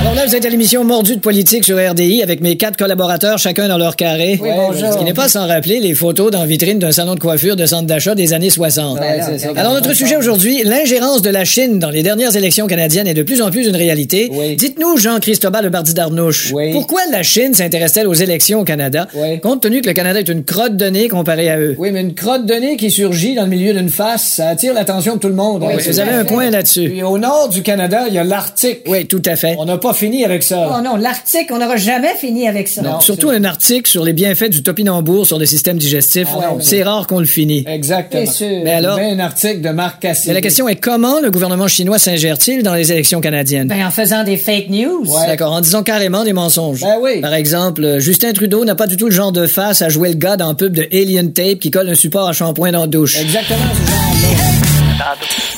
Alors là, vous êtes à l'émission Mordu de politique sur RDI avec mes quatre collaborateurs, chacun dans leur carré. Oui, bonjour. Ce qui n'est pas sans rappeler les photos dans vitrine d'un salon de coiffure de centre d'achat des années 60. Ouais, c'est ça. Alors notre sujet aujourd'hui, l'ingérence de la Chine dans les dernières élections canadiennes est de plus en plus une réalité. Oui. Dites-nous, Jean-Christobal Le Bardi d'Arnouche, Oui. pourquoi la Chine s'intéresse-t-elle aux élections au Canada, compte tenu que le Canada est une crotte de nez comparé à eux? Oui, mais une crotte de nez qui surgit dans le milieu d'une face, ça attire l'attention de tout le monde. Oui, hein. vous avez un point là-dessus. Puis au nord du Canada, il y a l'Arctique. Oui, tout à fait. On n'a pas fini avec ça. Oh non, l'Arctique, on n'aura jamais fini avec ça. Non, Surtout un article sur les bienfaits du topinambour sur le système digestif. Ah ouais, c'est rare qu'on le finit. Exactement. C'est sûr. Mais alors- Ben, un article de Marc Cassidy. Mais la question est comment le gouvernement chinois s'ingère-t-il dans les élections canadiennes? Ben, en faisant des fake news. Ouais. D'accord, en disant carrément des mensonges. Ben oui. Par exemple, euh, Justin Trudeau n'a pas du tout le genre de face à jouer le gars dans le pub de Alien Tape qui colle un support à shampoing dans la douche. Exactement ce genre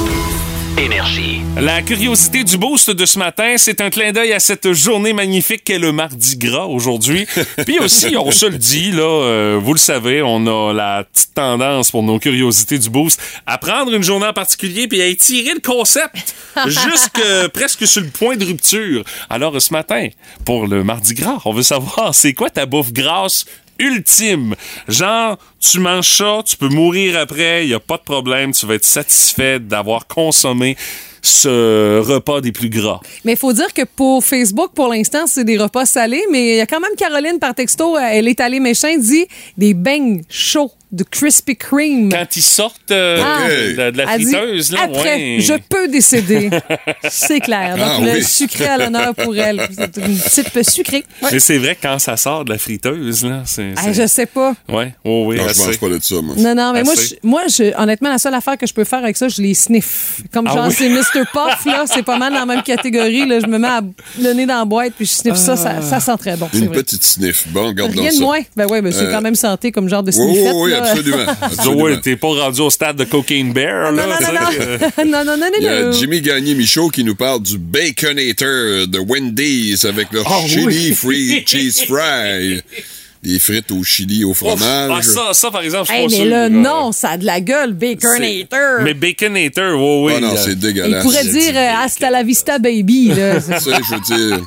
Énergie. La curiosité du boost de ce matin, c'est un clin d'œil à cette journée magnifique qu'est le Mardi Gras aujourd'hui. Puis aussi, on se le dit, là, euh, vous le savez, on a la petite tendance pour nos curiosités du boost à prendre une journée en particulier puis à étirer le concept jusque presque sur le point de rupture. Alors ce matin, pour le Mardi Gras, on veut savoir, c'est quoi ta bouffe grasse ultime. Genre, tu manges ça, tu peux mourir après, il y a pas de problème, tu vas être satisfait d'avoir consommé ce repas des plus gras. Mais il faut dire que pour Facebook, pour l'instant, c'est des repas salés, mais il y a quand même Caroline par texto, elle est allée méchant, dit des beignes chauds de Krispy Kreme. Quand ils sortent euh, Ah. de, de la Elle dit, friteuse, là, Après, ouais. je peux décider. c'est clair. Donc, Ah le oui. sucré à l'honneur pour elle. C'est une type sucrée. Ouais. Mais c'est vrai quand ça sort de la friteuse, là, c'est. Ah, je sais pas. Ouais, oh oui, Non, je assez. mange pas de ça, moi. Non, non, mais moi, Assez. je, moi je, honnêtement, la seule affaire que je peux faire avec ça, je les sniff. Comme Ah genre, oui? c'est Mr. Puff, là, c'est pas mal dans la même catégorie. Là, je me mets à- le nez dans la boîte, puis je sniff ça, ça, ça sent très bon. c'est Une vrai. petite sniff. Bon, garde Rien ça. de moins. Ben oui, ben, c'est Euh, quand même santé comme genre de oui, oui, sniffette. oui, là. Absolument. absolument. Ouais, t'es pas rendu au stade de Cocaine Bear, là. Non, non, non, non, non, non, Il y a. Jimmy Gagné-Michaud qui nous parle du Baconator de Wendy's avec leur Ah chili oui. free cheese fry. Des frites au chili au fromage. Ah, ça, ça, par exemple, je Hey, pas mais là. nom, ça a de la gueule, Baconator. Mais Baconator, oui, oui. Ah non, c'est Il dégueulasse. pourrait dire euh, hasta la vista, baby. Là. Ça, je veux dire,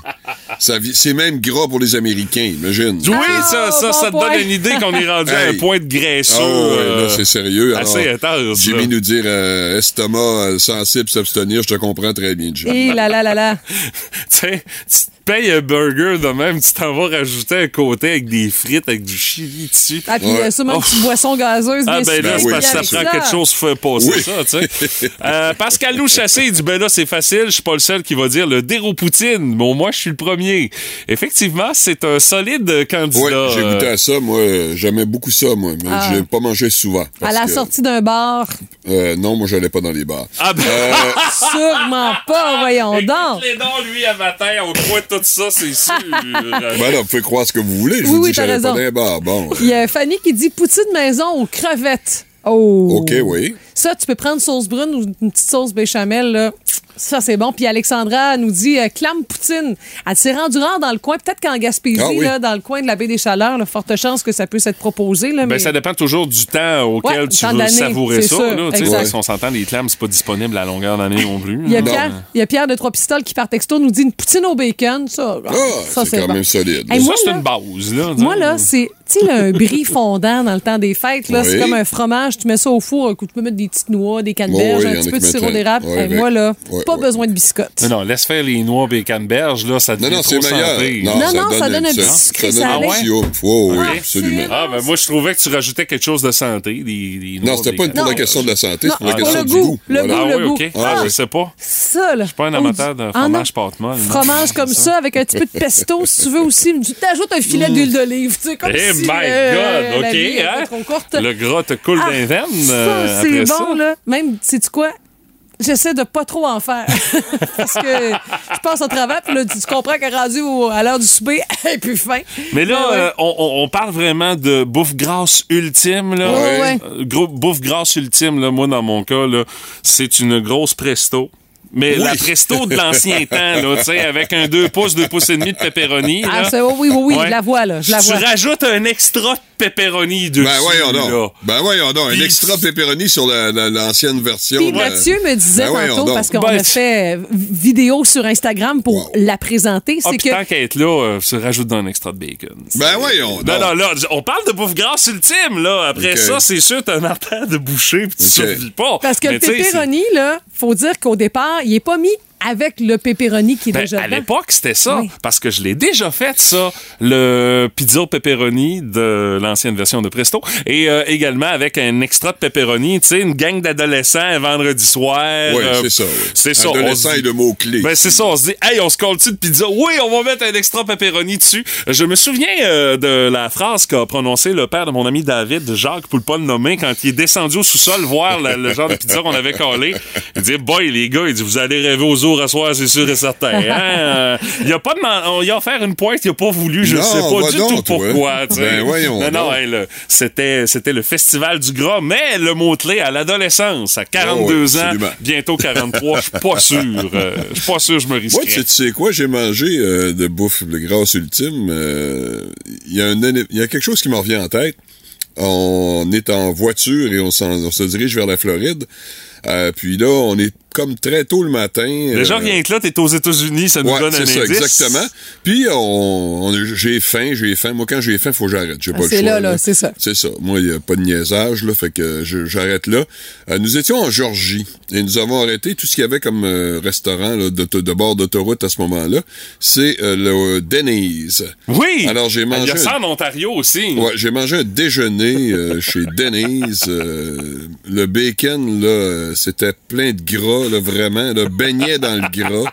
ça c'est même gras pour les Américains, imagine. Oui, ça, ça, bon ça te point. donne une idée qu'on est rendu à un point de. Ah ouais, euh, là, c'est sérieux. Alors, assez intense, Jimmy là. nous dire euh, estomac sensible, s'abstenir, je te comprends très bien, Jimmy. Et là, là, là, là. tu sais, tu te payes un burger de même, tu t'en vas rajouter un côté avec des frites, avec du chili dessus. Ah, puis euh, sûrement une petite boisson gazeuse. Ah, ben là, c'est parce que ça prend quelque chose pour faire passer Oui. ça, tu sais. Euh, Pascal Lou Chassé, il dit, ben là, c'est facile, je suis pas le seul qui va dire le déro poutine. Bon, moi, je suis le premier. Effectivement, c'est un solide candidat. Oui, j'ai goûté à ça, moi. J'aimais beaucoup ça, moi, mais Ah. j'ai pas mangé souvent. À la que, sortie d'un bar, euh, non, moi, j'allais pas dans les bars. Ah ben... Euh, sûrement pas, voyons donc. Les dents, lui, à matin, on croit tout ça, c'est sûr. ben là, vous pouvez croire ce que vous voulez. Je Oui, vous oui, dis que pas raison. Bon. Il y a Fanny qui dit poutine maison aux crevettes. Oh. OK, oui. Ça, tu peux prendre sauce brune ou une petite sauce béchamel, là. Ça, c'est bon. Puis Alexandra nous dit euh, clam poutine. Elle s'est rendue rare dans le coin, peut-être qu'en Gaspésie, Ah oui. là, dans le coin de la baie des Chaleurs, là, forte chance que ça puisse être proposé. Là, Ben, mais... ça dépend toujours du temps auquel Ouais, tu temps veux savourer ça. sûr, Là, si on s'entend, les clams, c'est pas disponible à longueur d'année non plus. Il y, a. Pierre, il y a Pierre de Trois Pistoles qui, par texto, nous dit une poutine au bacon. Ça, Ah, ça c'est quand bon. même solide. Hey, ça, moi, c'est une base. Là, Moi, là, c'est là, un brie fondant dans le temps des fêtes. là, Oui. C'est comme un fromage. Tu mets ça au four. un coup, Tu peux mettre des petites noix, des canneberges, Oh oui, un petit peu de sirop d'érable. ouais. moi, là, pas besoin de biscottes. Non, non, laisse faire les noix bécanberge, là, ça devient Non, non, trop santé. Non, Non, non, ça donne un ça- petit sucré ça donne salé. un petit oomph. Oh, oui, Ah, absolument. Ah, ben moi, je trouvais que tu rajoutais quelque chose de santé. Des, des Non, c'était pas pour la question de la santé, c'est pour la question le du goût. Le goût, Ah le oui, goût. OK. Ah, Ah, je oui. sais pas. Ça, là. Je suis pas un amateur de Ah, fromage pâte molle. Fromage comme ça, avec un petit peu de pesto, si tu veux aussi. Tu t'ajoutes un filet d'huile d'olive, tu sais, comme Eh si... my euh, God, OK, vie hein? trop courte. Le gras te coule Ah, veines. Ça, euh, c'est bon, ça. là. Même, sais-tu quoi? J'essaie de pas trop en faire. Parce que je passe au travail, puis là, tu comprends qu'à rendu au- à l'heure du souper, et puis fin. Mais là, ouais. euh, on, parle vraiment de bouffe grasse ultime. Là. Ouais, ouais. Gros- bouffe grasse ultime, là, moi, dans mon cas, c'est une grosse presto. Mais Oui. la presto de l'ancien temps, là, tu sais, avec un 2 pouces, 2 pouces et demi de pepperoni. Ah, là. oui, oui, oui, Ouais. je la vois, là. Je la tu vois. rajoutes un extra pepperoni dessus. Ben voyons là. donc. Ben voyons donc. Un Puis- extra pepperoni sur la- la- l'ancienne version. Puis Mathieu me disait Ben tantôt, parce qu'on Ben, a fait euh, vidéo sur Instagram pour la présenter, Ah, c'est puis que... tant qu'à être là, euh, se rajoute un extra de bacon. Ben voyons donc. Non, non, là, on parle de bouffe grasse ultime, là. Après ça, c'est sûr, t'as un artère de boucher pis tu Ok. survis pas. Parce que Mais le pepperoni, là, faut dire qu'au départ, il est pas mis avec le pepperoni qui est Ben, déjà à l'époque, c'était ça. Oui. Parce que je l'ai déjà fait, ça. Le pizza pepperoni de l'ancienne version de Presto. Et euh, également avec un extra de pepperoni. Tu sais, une gang d'adolescents un vendredi soir. Oui, euh, c'est ça. oui. C'est ça. on Adolescent se dit- et de mots-clés. Ben, c'est ça, on se dit, hey, on se colle-tu de pizza? Oui, on va mettre un extra pepperoni dessus. Je me souviens euh, de la phrase qu'a prononcée le père de mon ami David, Jacques, pour le pas le nommer, quand il est descendu au sous-sol voir la- le genre de pizza qu'on avait collé. Il dit, boy, les gars, il dit, vous allez rêver aux à soir, c'est sûr et certain. Hein? Euh, Il a pas on y a offert une pointe, il a pas voulu, je Non, sais pas du tout toi. pourquoi. Ben, voyons non, hey, c'était, c'était le festival du gras, mais le mot-clé à l'adolescence, à 42 Oh oui, ans, bientôt 43, je suis pas sûr. euh, Je suis pas sûr, je me. Moi, tu sais- tu sais quoi, j'ai mangé euh, de bouffe de grasse ultime. euh, Il y, a il y quelque chose qui me revient en tête. On est en voiture et on, se dirige vers la Floride Euh, puis là, on est comme très tôt le matin. Déjà, euh, rien que là, t'es aux États-Unis, ça nous Ouais, donne un c'est ça, indice. exactement. Puis on, on- j'ai faim, j'ai faim. Moi, quand j'ai faim, faut que j'arrête. J'ai Ah, pas le c'est choix. là, là, c'est ça. C'est ça. Moi, il n'y a pas de niaisage, là, fait que j'arrête là. Euh, nous étions en Georgie et nous avons arrêté tout ce qu'il y avait comme euh, restaurant là, de bord d'autoroute à ce moment-là. C'est euh, le Denny's. Oui! Alors, j'ai Il mangé y a un- ça en Ontario aussi. Ouais, j'ai mangé un déjeuner euh, chez Denny's. euh, le bacon, là, c'était plein de gras, là, vraiment. Là, baignait dans le gras.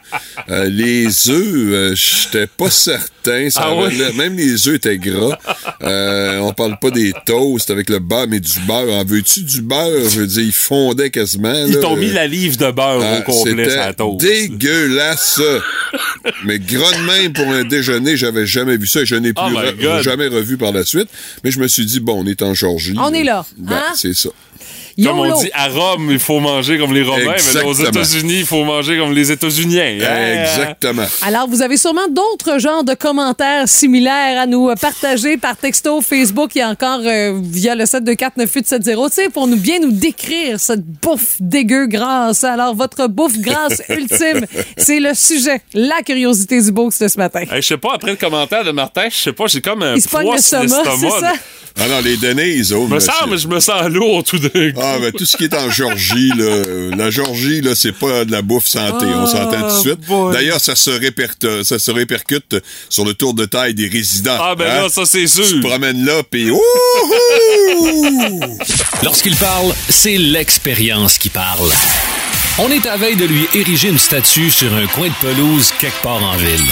Euh, les œufs, euh, j'étais pas certain. Ça Ah avait oui? l'air- même les œufs étaient gras. Euh, on parle pas des toasts avec le beurre, mais du beurre. En veux-tu du beurre? Je veux dire, il fondait quasiment. Ils t'ont mis la livre de beurre Ah, au complet sur la C'était toast. dégueulasse. Mais gras de même pour un déjeuner, j'avais jamais vu ça et je n'ai plus Oh re- God. jamais revu par la suite. Mais je me suis dit, bon, on est en Georgie. On est là, Ben, hein? c'est ça. Comme on dit, à Rome, il faut manger comme les Romains, mais là, aux Exactement. États-Unis, il faut manger comme les États-Uniens. hein? Exactement. Alors, vous avez sûrement d'autres genres de commentaires similaires à nous partager par texto, Facebook et encore euh, via le 7249870, tu sais, pour nous bien nous décrire cette bouffe dégueu grasse. Alors, votre bouffe grasse ultime, c'est le sujet, la curiosité du box de ce matin. Hey, je sais pas, après le commentaire de Martin, je sais pas, j'ai comme un Il poids sur l'estomac, c'est ça? Ah non, les Denny's, oh, Je me mais je me sens lourd tout d'un coup. Ah, ben, tout ce qui est en Georgie, là, euh, la Georgie, là, c'est pas de la bouffe santé, on s'entend tout de suite. boy. D'ailleurs, ça se répercute, ça se répercute sur le tour de taille des résidents. Ah, ben hein? là, ça, c'est sûr. Tu te promènes là, puis Lorsqu'il parle, c'est l'expérience qui parle. On est à veille de lui ériger une statue sur un coin de pelouse quelque part en ville.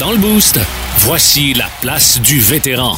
Dans le boost, voici la place du vétéran.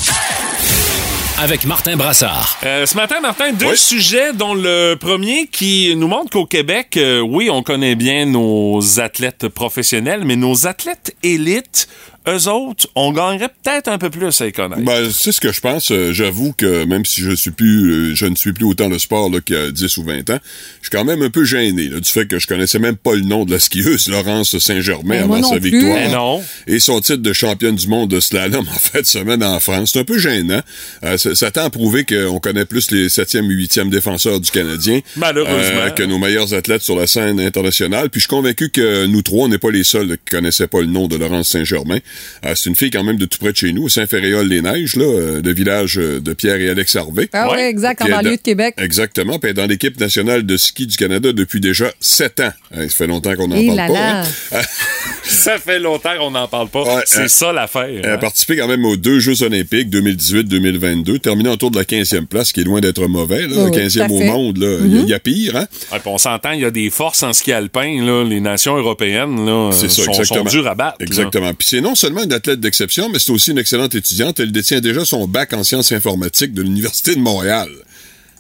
Avec Martin Brassard. Euh, ce matin, Martin, deux sujets, dont le premier qui nous montre qu'au Québec, euh, oui, on connaît bien nos athlètes professionnels, mais nos athlètes élites, eux autres, on gagnerait peut-être un peu plus à les connaître. Ben, c'est ce que je pense. Euh, J'avoue que même si je suis plus, euh, je ne suis plus autant le sport là, qu'il y a 10 ou 20 ans, je suis quand même un peu gêné là, du fait que je connaissais même pas le nom de la skieuse Laurence Saint-Germain Ben, avant sa victoire. Ben non. Et son titre de championne du monde de slalom en fait semaine en France. C'est un peu gênant. Euh, ça, ça tend à prouver qu'on connaît plus les 7e et 8e défenseurs du Canadien Malheureusement. euh, que nos meilleurs athlètes sur la scène internationale. Puis je suis convaincu que nous trois, on n'est pas les seuls là, qui connaissaient pas le nom de Laurence Saint-Germain. Euh, c'est une fille quand même de tout près de chez nous, Saint-Ferréol-les-Neiges, là, euh, le village euh, de Pierre et Alex Harvey. Ah oui, exact, en banlieue de Québec. Exactement. Puis elle est dans l'équipe nationale de ski du Canada depuis déjà sept ans. Euh, Ça fait longtemps qu'on n'en parle là pas. là. hein? Ça fait longtemps qu'on n'en parle pas. Ouais, c'est euh, ça l'affaire. Elle a hein. participé quand même aux deux Jeux olympiques 2018-2022, terminé autour de la 15e place, qui est loin d'être mauvais. Là, Oh, la 15e tout à au monde, là. il y a- il y, a pire. Hein? Ouais, on s'entend, il y a des forces en ski alpin, là, les nations européennes, là, C'est ça, sont, exactement. sont dures à battre. Exactement. Puis c'est non seulement une athlète d'exception, mais c'est aussi une excellente étudiante. Elle détient déjà son bac en sciences informatiques de l'Université de Montréal.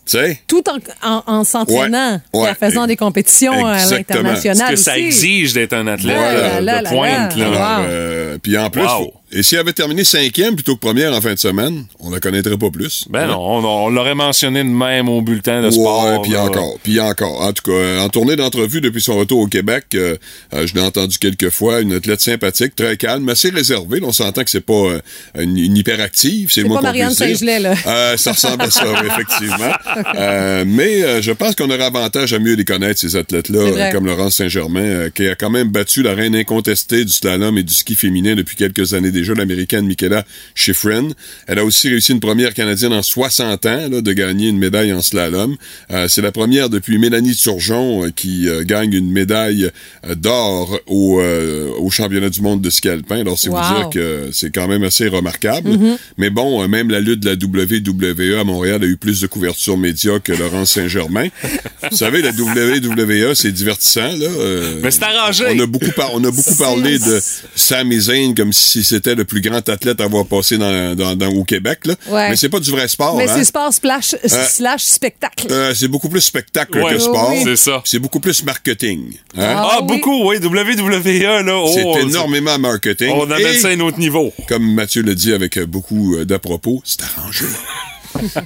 Tu sais? Tout en, en, en s'entraînant Ouais, ouais. et en faisant des compétitions à Exactement. l'international Parce que ça exige d'être un athlète Là, euh, là, là, de là, pointe. là. là. Alors, Wow. euh, puis en plus, Wow. faut- et si elle avait terminé cinquième plutôt que première en fin de semaine, on la connaîtrait pas plus. Ben Hein? non, on, on l'aurait mentionné de même au bulletin de sport. Ouais, puis encore, puis encore. En tout cas, en tournée d'entrevue depuis son retour au Québec, euh, euh, je l'ai entendu quelques fois, une athlète sympathique, très calme, assez réservée. Là, on s'entend que c'est pas euh, une, une hyperactive, c'est le pas Marianne. Saint-Gelais, là. Euh, ça ressemble à ça, effectivement. Euh, mais euh, je pense qu'on aurait avantage à mieux les connaître, ces athlètes-là, euh, comme Laurence Saint-Germain, euh, qui a quand même battu la reine incontestée du slalom et du ski féminin depuis quelques années déjà, l'américaine Michaela Schifrin. Elle a aussi réussi une première canadienne en 60 ans là, de gagner une médaille en slalom. Euh, c'est la première depuis Mélanie Turgeon euh, qui euh, gagne une médaille euh, d'or au, euh, au championnat du monde de ski alpin. Alors, c'est Wow. vous dire que c'est quand même assez remarquable. Mhm. Mais bon, euh, même la lutte de la WWE à Montréal a eu plus de couverture média que Laurence Saint-Germain. Vous savez, la WWE, c'est divertissant, là. euh, Mais c'est arrangé. On a beaucoup, par- on a beaucoup parlé de Sami Zayn comme si c'était le plus grand athlète à avoir passé dans, dans- dans- au Québec, là. Ouais. Mais c'est pas du vrai sport, Mais hein. c'est sport splash, slash spectacle. Euh, c'est beaucoup plus spectacle Ouais, que sport. oui. c'est ça. C'est beaucoup plus marketing. hein. Ah, Ah oui. beaucoup, oui. WWE, là. oh, c'est énormément marketing. On amène Et, ça à un autre niveau. Comme Mathieu le dit avec euh, beaucoup euh, d'à-propos, c'est arrangé.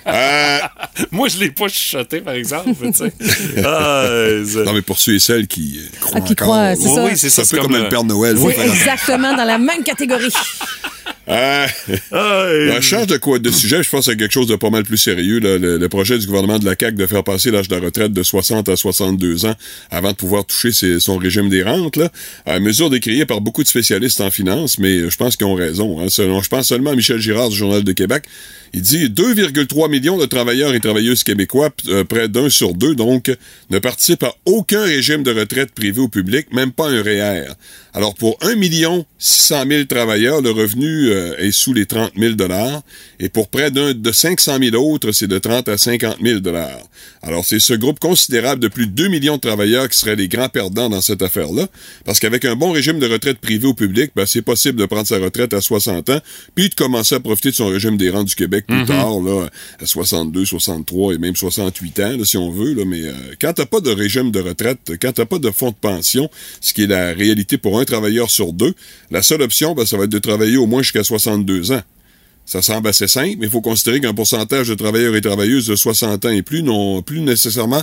Euh, Moi, je l'ai pas chuchoté, par exemple, tu sais. Ah, c'est- non, mais pour ceux et celles qui euh, croient Ah, qui encore. croient, c'est Oui, ça. oui, c'est un c'est peu comme, comme le euh, Père Noël. exactement dans la même catégorie. Euh, on change de quoi de sujet, je pense à quelque chose de pas mal plus sérieux. là. Le, le projet du gouvernement de la CAQ de faire passer l'âge de la retraite de 60 à 62 ans avant de pouvoir toucher ses- son régime des rentes. Là. Euh, mesure décriée par beaucoup de spécialistes en finance, mais je pense qu'ils ont raison. Hein. Selon, je pense seulement à Michel Girard du Journal de Québec. Il dit 2,3 millions de travailleurs et travailleuses québécois, euh, près d'un sur deux, donc, ne participent à aucun régime de retraite privé ou public, même pas un REER. Alors, pour 1 million 600 000 travailleurs, le revenu euh, est sous les 30 000 dollars, et pour près d'un de 500 000 autres, c'est de 30 à 50 000 dollars. Alors, c'est ce groupe considérable de plus de 2 millions de travailleurs qui seraient les grands perdants dans cette affaire-là, parce qu'avec un bon régime de retraite privé ou public, ben, c'est possible de prendre sa retraite à 60 ans, puis de commencer à profiter de son régime des rentes du Québec plus Mhm. tard, là, à 62, 63 et même 68 ans, là, si on veut. Là, mais euh, quand t'as pas de régime de retraite, quand t'as pas de fonds de pension, ce qui est la réalité pour un travailleur sur deux, la seule option, ben, ça va être de travailler au moins jusqu'à 62 ans. Ça semble assez simple, mais il faut considérer qu'un pourcentage de travailleurs et travailleuses de 60 ans et plus n'ont plus nécessairement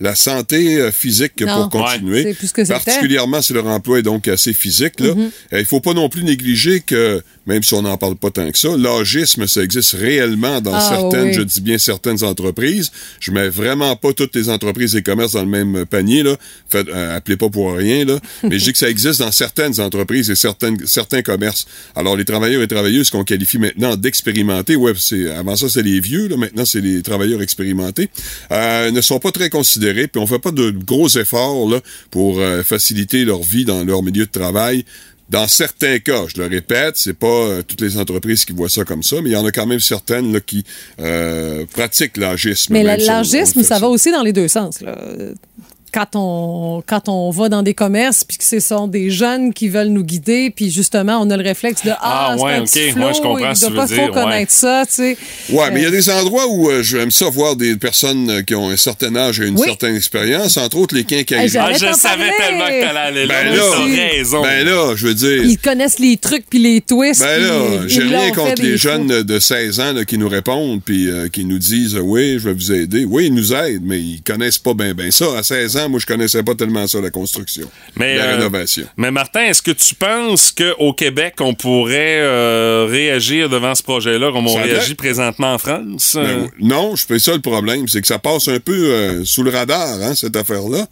la santé euh, physique Non. pour continuer. Ouais, c'est plus que. Particulièrement si leur emploi est donc assez physique. Là. Mhm. Euh, Il faut pas non plus négliger que, même si on n'en parle pas tant que ça, l'agisme, ça existe réellement dans Ah, certaines, oui. je dis bien certaines entreprises. Je mets vraiment pas toutes les entreprises et commerces dans le même panier. Là. Faites, euh, appelez pas pour rien. Là. Mais je dis que ça existe dans certaines entreprises et certaines, certains commerces. Alors, les travailleurs et travailleuses qu'on qualifie maintenant d'expérimentés, ouais, c'est, avant ça, c'est les vieux, là, maintenant, c'est les travailleurs expérimentés, euh, ne sont pas très considérés, puis on fait pas de gros efforts là, pour euh, faciliter leur vie dans leur milieu de travail. Dans certains cas, je le répète, c'est pas euh, toutes les entreprises qui voient ça comme ça, mais il y en a quand même certaines là, qui euh, pratiquent l'agisme. Mais même la- si on- on l'argisme, fait ça va aussi dans les deux sens. Là. Quand on, quand on va dans des commerces, puis que ce sont des jeunes qui veulent nous guider, puis justement, on a le réflexe de Ah, Ah, c'est ouais, un ok, petit ouais, flot, je comprends il ce que doit tu pas veux trop dire, connaître ça, tu sais. Ouais, mais il y a Euh, des endroits où euh, j'aime ça voir des personnes euh, qui ont un certain âge et une Oui. certaine expérience, entre autres les quincailleries. J'allais Ah, je savais tellement que t'allais aller là. Ben là, t'as raison. ben là, je veux dire. Ils connaissent les trucs puis les twists. Ben là, j'ai rien contre les jeunes de 16 ans là, qui nous répondent puis euh, qui nous disent oui, je vais vous aider. Oui, ils nous aident, mais ils connaissent pas bien ben ça. À 16 ans, moi je connaissais pas tellement ça la construction, Mais, la euh, rénovation. Mais Martin, est-ce que tu penses qu'au Québec, on pourrait euh, réagir devant ce projet-là comme on Ça réagit présentement en France? Ben, non, je fais ça le problème, c'est que ça passe un peu euh, sous le radar, hein, cette affaire-là.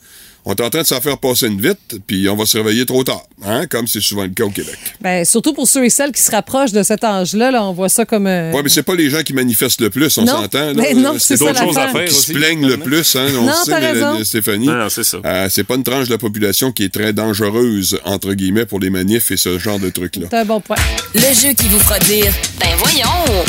On est en train de s'en faire passer une vite, puis on va se réveiller trop tard, hein, comme c'est souvent le cas au Québec. Ben, surtout pour ceux et celles qui se rapprochent de cet âge-là, là, on voit ça comme. euh, Ouais, mais c'est pas les gens qui manifestent le plus, on Non, s'entend. là. ben non, c'est d'autres choses à faire qui se plaignent le plus, hein, on Non, sait, mais, euh, Stéphanie. Non, non, c'est ça. Euh, c'est pas une tranche de la population qui est très dangereuse, entre guillemets, pour les manifs et ce genre de trucs-là. C'est un bon point. Le jeu qui vous fera dire Ben voyons!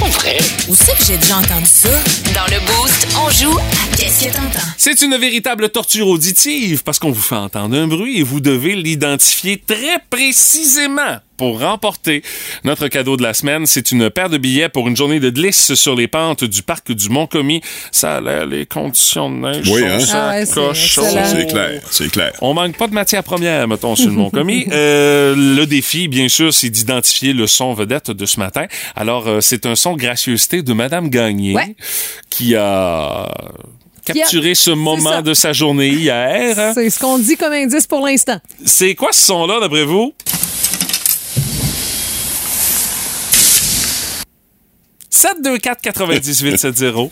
Pas vrai? Où c'est que j'ai déjà entendu ça? Dans le Boost, on joue à Qu'est-ce que t'entends? C'est une véritable torture auditive parce qu'on vous fait entendre un bruit et vous devez l'identifier très précisément pour remporter notre cadeau de la semaine. C'est une paire de billets pour une journée de glisse sur les pentes du parc du Mont-Commis. Ça a l'air, les conditions de neige Oui, sont hein? ça Ah ouais, c'est clair, c'est clair. On manque pas de matière première, mettons, sur le Mont-Commis. Euh, le défi, bien sûr, c'est d'identifier le son vedette de ce matin. Alors, euh, c'est un son gracieuseté de Madame Gagné Ouais. qui a capturé ce moment de sa journée hier. hein. C'est ce qu'on dit comme indice pour l'instant. C'est quoi ce son-là, d'après vous? 724 98 70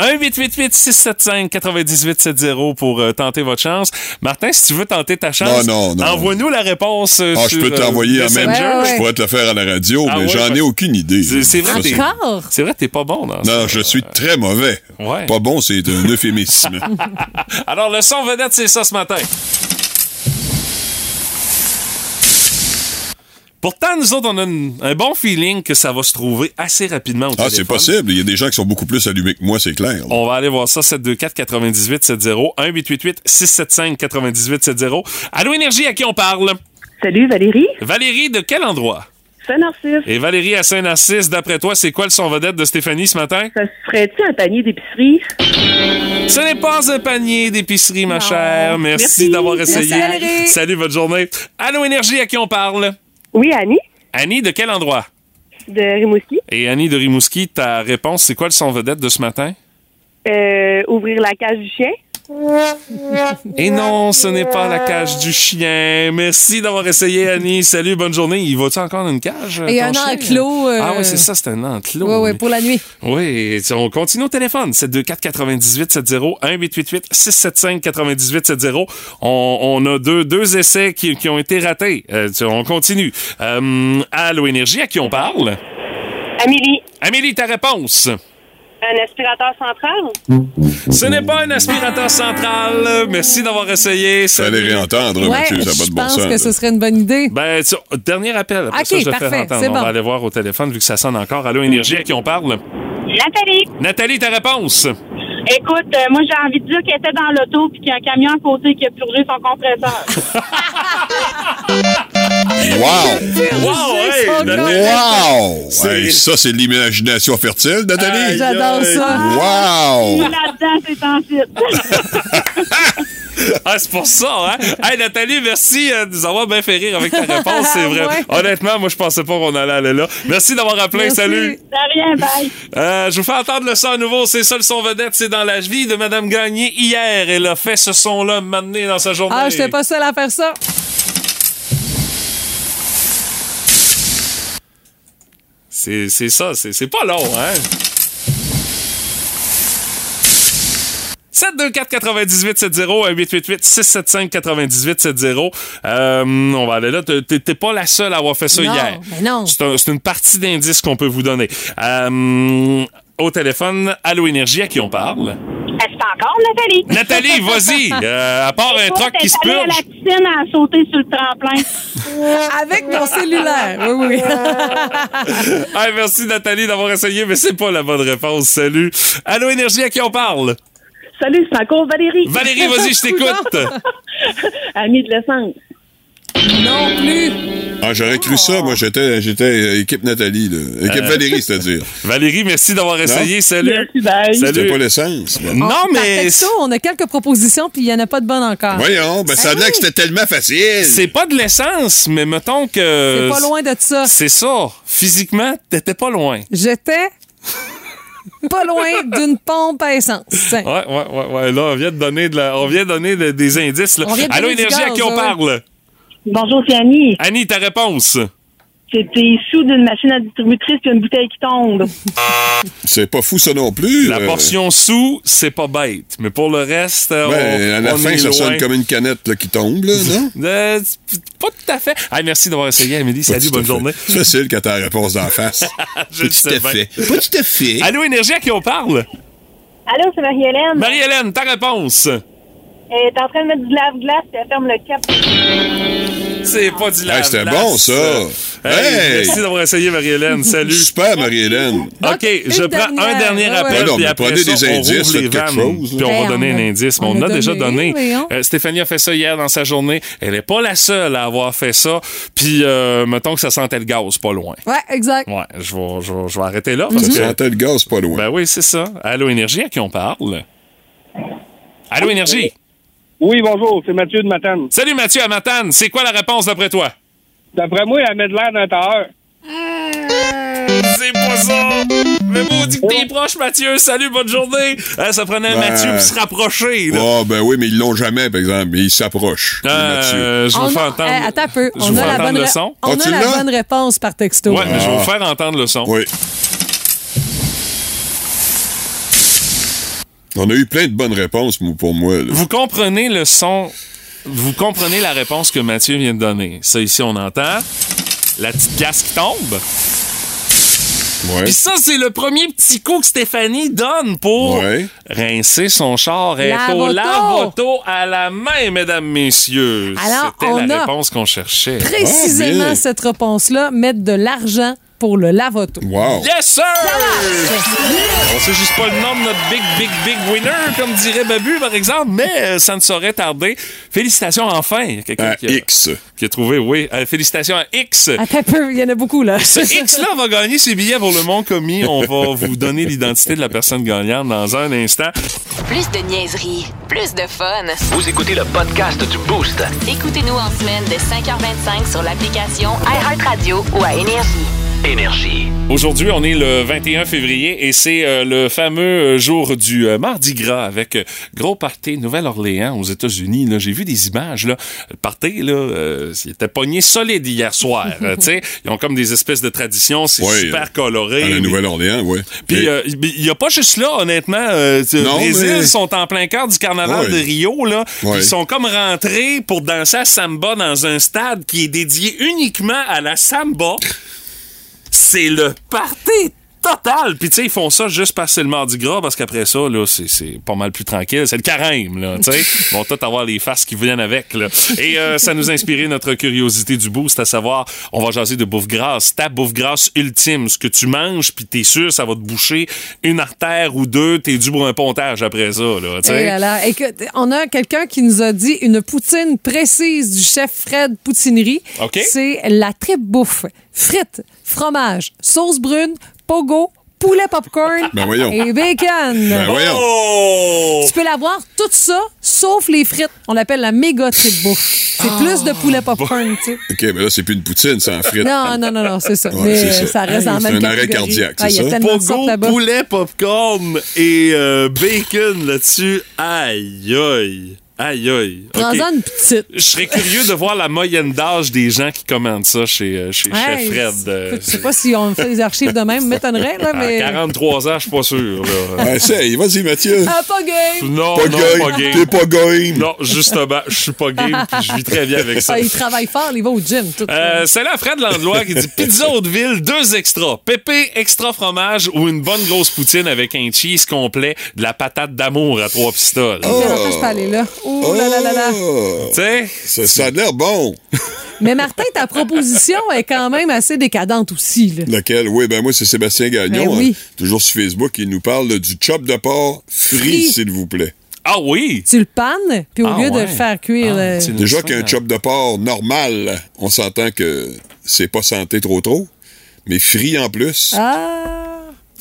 1 888 675 98 70 pour euh, tenter votre chance. Martin, si tu veux tenter ta chance, Non, non, non. envoie-nous la réponse euh, Ah, je peux euh, t'envoyer en même Messenger. Ouais, ouais. Je pourrais te le faire à la radio, Ah mais ouais, j'en ai aucune idée. C'est- c'est vrai t'es- Encore? C'est vrai, t'es pas bon dans ça. Non, je suis très mauvais. Ouais. Pas bon, c'est un euphémisme. Alors, le son vedette, c'est ça ce matin. Pourtant, nous autres, on a une- un bon feeling que ça va se trouver assez rapidement au ah, c'est possible. Il y a des gens qui sont beaucoup plus allumés que moi, c'est clair. là. On va aller voir ça, 724 98 70 1 888 675 98 70 Allô Énergie, à qui on parle? Salut Valérie, Valérie, de quel endroit? Saint-Narcisse. Et Valérie à Saint-Narcisse, d'après toi, c'est quoi le son vedette de Stéphanie ce matin? Ça se ferait-tu un panier d'épicerie? Ce n'est pas un panier d'épicerie, ma Non. chère. Merci, Merci. d'avoir essayé. Merci. Salut, bonne journée. Allô Énergie, à qui on parle? Oui, Annie, Annie, de quel endroit? de Rimouski. Et Annie de Rimouski, ta réponse, c'est quoi le son vedette de ce matin? Euh, ouvrir la cage du chien. Et non, ce n'est pas la cage du chien. Merci d'avoir essayé, Annie. Salut, bonne journée. Il va-tu encore dans une cage? Et ton un chien? enclos, euh, Ah oui, c'est ça, c'est un enclos. Oui, oui, pour la nuit. Oui, on continue au téléphone. 724 98 70 1888 675 98 70. On, on a deux, deux essais qui, qui ont été ratés. Euh, tu- on continue. Euh, Allô Énergie, à qui on parle? Amélie. Amélie, ta réponse? Un aspirateur central? Ce n'est pas un aspirateur central. Merci d'avoir essayé. Fallait réentendre, Ouais, Mathieu, ça n'a pas je de bon pense sens. que là. ce serait une bonne idée. Ben, tu- dernier appel. Après Ok, ça, je fais parfait, entendre. c'est On bon. va aller voir au téléphone vu que ça sonne encore. Allô Énergie, à qui on parle? Nathalie. Nathalie, ta réponse? Écoute, euh, moi, j'ai envie de dire qu'elle était dans l'auto puis qu'il y a un camion à côté qui a purgé son compresseur. Wow! Wow, hey. Wow! C'est- Hey, ça, c'est de l'imagination fertile, Nathalie. J'adore ça. Wow! Là-dedans, c'est en site. Ah, c'est pour ça, hein? Hey, Nathalie, merci euh, de nous avoir bien fait rire avec ta réponse. C'est vrai. Ouais. Honnêtement, moi, je pensais pas qu'on allait aller là. Merci d'avoir appelé. Merci. Salut. De rien, bye. Euh, je vous fais entendre le son à nouveau. C'est ça le son vedette. C'est dans la vie de Madame Gagné. Hier, elle a fait ce son-là m'amener dans sa journée. Ah, j'étais pas seule à faire ça. C'est c'est ça. C'est c'est pas long, hein? 724 98 70 888 675 98 70 euh, on va aller là T'es- pas la seule à avoir fait ça Non, hier mais non. c'est un- c'est une partie d'indices qu'on peut vous donner euh, au téléphone Allo Énergie à qui on parle? C'est encore Nathalie? Nathalie vas-y Euh, à part un troc qui se allée à la purge piscine à sauter sur le tremplin. Avec mon cellulaire. Oui, oui. Hey, merci Nathalie d'avoir essayé mais c'est pas la bonne réponse salut Allo Énergie à qui on parle? Salut, c'est encore Valérie. Valérie vas-y je t'écoute Amie de l'essence. Non plus. Ah, j'aurais cru ça. Moi, j'étais, j'étais équipe Nathalie, là. Équipe Euh. Valérie, c'est-à-dire. Valérie merci d'avoir essayé salut Merci, bye. Salut. C'était pas l'essence. là. non mais texto, on a quelques propositions, puis il y en a pas de bonnes encore. Voyons, ben, ça oui. que c'était tellement facile. C'est pas de l'essence, mais mettons C'est que. pas loin de ça. C'est ça. Physiquement, t'étais pas loin. J'étais pas loin d'une pompe à essence. Ouais, ouais, ouais, ouais. Là, on vient de donner, de la- on vient de donner de- des indices. Là. On vient de Allô, Énergie, à qui on parle? Bonjour, c'est Annie. Annie, ta réponse? C'était sous d'une machine à distributrice puis une bouteille qui tombe. C'est pas fou, ça non plus. La euh. portion sous, c'est pas bête. Mais pour le reste, euh, Ouais, on, à la on fin, est ça loin. sonne comme une canette là, qui tombe, là, non? Euh, pas tout à fait. Ah, merci d'avoir essayé, Amélie. Pas Salut, bonne journée. C'est facile quand t'as la réponse d'en face. Je Pas sais tout à fait. Pas tout à fait. Allô, Énergie, à qui on parle? Allô, c'est Marie-Hélène. Marie-Hélène, ta réponse? Elle est en train de mettre du lave-glace puis elle ferme le cap. C'est pas du lave Hey, c'était bon, ça. Hey, Hey! Merci d'avoir essayé, Marie-Hélène. Salut. Super, Marie-Hélène. OK, je prends un dernier Ouais, appel, ouais. Non, puis après prenez ça, des on indices, rouvre les vannes, chose, puis on Ben, va donner on un indice. Mais on on, a a déjà donné. Euh, Stéphanie a fait ça hier dans sa journée. Elle est pas la seule à avoir fait ça. Puis, euh, mettons que ça sentait le gaz pas loin. Ouais, exact. Ouais, je vais, je vais, je vais arrêter là. Ça Parce que, sentait le gaz pas loin. ben oui, c'est ça. Allô, Énergie, à qui on parle? Allô, Énergie? Oui, bonjour, c'est Mathieu de Matane. Salut, Mathieu à Matane. C'est quoi la réponse d'après toi? D'après moi, elle met de l'air d'un tailleur. C'est pas ça! Mais maudit que t'es proche, Mathieu! Salut, bonne journée! Hein, ça prenait Ben- Mathieu pour se rapprocher, là. Ah, ben oui, mais ils l'ont jamais, par exemple. Mais ils s'approchent. Euh, je vais On vous faire entendre. attends un peu. Je On vous a fais la entendre bonne le son. On Ah, a la bonne réponse par texto. Ouais, mais je vais Ah. vous faire entendre le son. Oui. On a eu plein de bonnes réponses pour moi. là. Vous comprenez le son, vous comprenez la réponse que Mathieu vient de donner. Ça, ici, on entend. La petite pièce qui tombe. Ouais. Puis ça, c'est le premier petit coup que Stéphanie donne pour Ouais. rincer son char. Lave au auto. lave-auto à la main, mesdames, messieurs. Alors, C'était la a réponse qu'on cherchait. Précisément Ah, cette réponse-là, mettre de l'argent pour le lave-auto. Wow. Yes, sir! On sait juste pas le nom de notre big, big, big winner, comme dirait Babu, par exemple, mais euh, ça ne saurait tarder. Félicitations, enfin! Il y a quelqu'un À qui, a- X. qui a trouvé, oui. Euh, félicitations à X. Attends un peu, il y en a beaucoup, là. Ce X-là va gagner ses billets pour le Mont Commis. On va vous donner l'identité de la personne gagnante dans un instant. Plus de niaiserie, plus de fun. Vous écoutez le podcast du Boost. Écoutez-nous en semaine de 5h25 sur l'application iHeartRadio ou à Énergie. Énergie. Aujourd'hui, on est le 21 février et c'est euh, le fameux euh, jour du euh, Mardi Gras avec euh, gros party Nouvelle-Orléans aux États-Unis. Là, j'ai vu des images là. Le party là, euh, il était pogné solide hier soir. tu sais, ils ont comme des espèces de traditions, c'est Ouais, super coloré. À la Nouvelle-Orléans, oui. Puis il y a pas juste là, honnêtement. Euh, Non, Brésil mais- sont en plein cœur du carnaval Ouais. de Rio là. Ouais. Ils sont comme rentrés pour danser à samba dans un stade qui est dédié uniquement à la samba. C'est le party total. Puis tu sais, ils font ça juste parce que c'est le mardi gras, parce qu'après ça, là, c'est- c'est pas mal plus tranquille. C'est le carême, là, tu sais. Ils vont tous avoir les faces qui viennent avec, là. Et euh, ça nous a inspiré notre curiosité du boost, à savoir, on va jaser de bouffe grasse. Ta bouffe grasse ultime, ce que tu manges, puis t'es sûr, ça va te boucher une artère ou deux, t'es dû pour un pontage après ça, là, tu Eh sais. là là. Écoute, on a quelqu'un qui nous a dit une poutine précise du chef Fred Poutinerie. OK. C'est la tripe bouffe. Frites, fromage, sauce brune, pogo, poulet popcorn Ben et bacon. Ben voyons. Oh! Tu peux l'avoir tout ça, sauf les frites. On l'appelle la méga tripe bouffe. C'est Ah. plus de poulet popcorn, tu sais. OK, mais là, c'est plus une poutine, c'est en frites. Non, non, non, non, c'est ça. Ouais, Mais c'est ça. ça reste dans la C'est même un arrêt cardiaque, Ah, Il y a c'est ça? tellement de sortes Pogo, poulet, popcorn et euh, bacon là-dessus. Aïe, aïe. Aïe, aïe. Prends-en une petite. Je serais curieux de voir la moyenne d'âge des gens qui commandent ça chez, euh, chez Hey, Chef Fred. Euh, Je sais pas si on fait des archives de même, m'étonnerait, là, à mais. 43 ans, je suis pas sûr. Là. Ah, essaye, vas-y, Mathieu. Ah, pas gay! Non, Pas non, game. pas game. T'es pas game. Non, justement, je suis pas game puis je vis très bien avec ça. Ah, il travaille fort, il va au gym. Tout Euh, c'est là Fred Landlois qui dit pizza haute ville, deux extras. Pépé, extra fromage ou une bonne grosse poutine avec un cheese complet, de la patate d'amour à trois pistoles. Enfant, je peux aller là. Oh là là là là. Tu sais, ça, ça a l'air bon. Mais Martin, ta proposition est quand même assez décadente aussi. Là. Laquelle? Oui, ben moi, c'est Sébastien Gagnon. Ben oui. hein, toujours sur Facebook. Il nous parle là, du chop de porc frit, s'il vous plaît. ah oui. Tu le pannes, puis au Ah, lieu de le faire cuire. Ah, euh, Déjà qu'un euh, chop de porc normal, on s'entend que c'est pas santé trop trop. Mais frit en plus, Ah!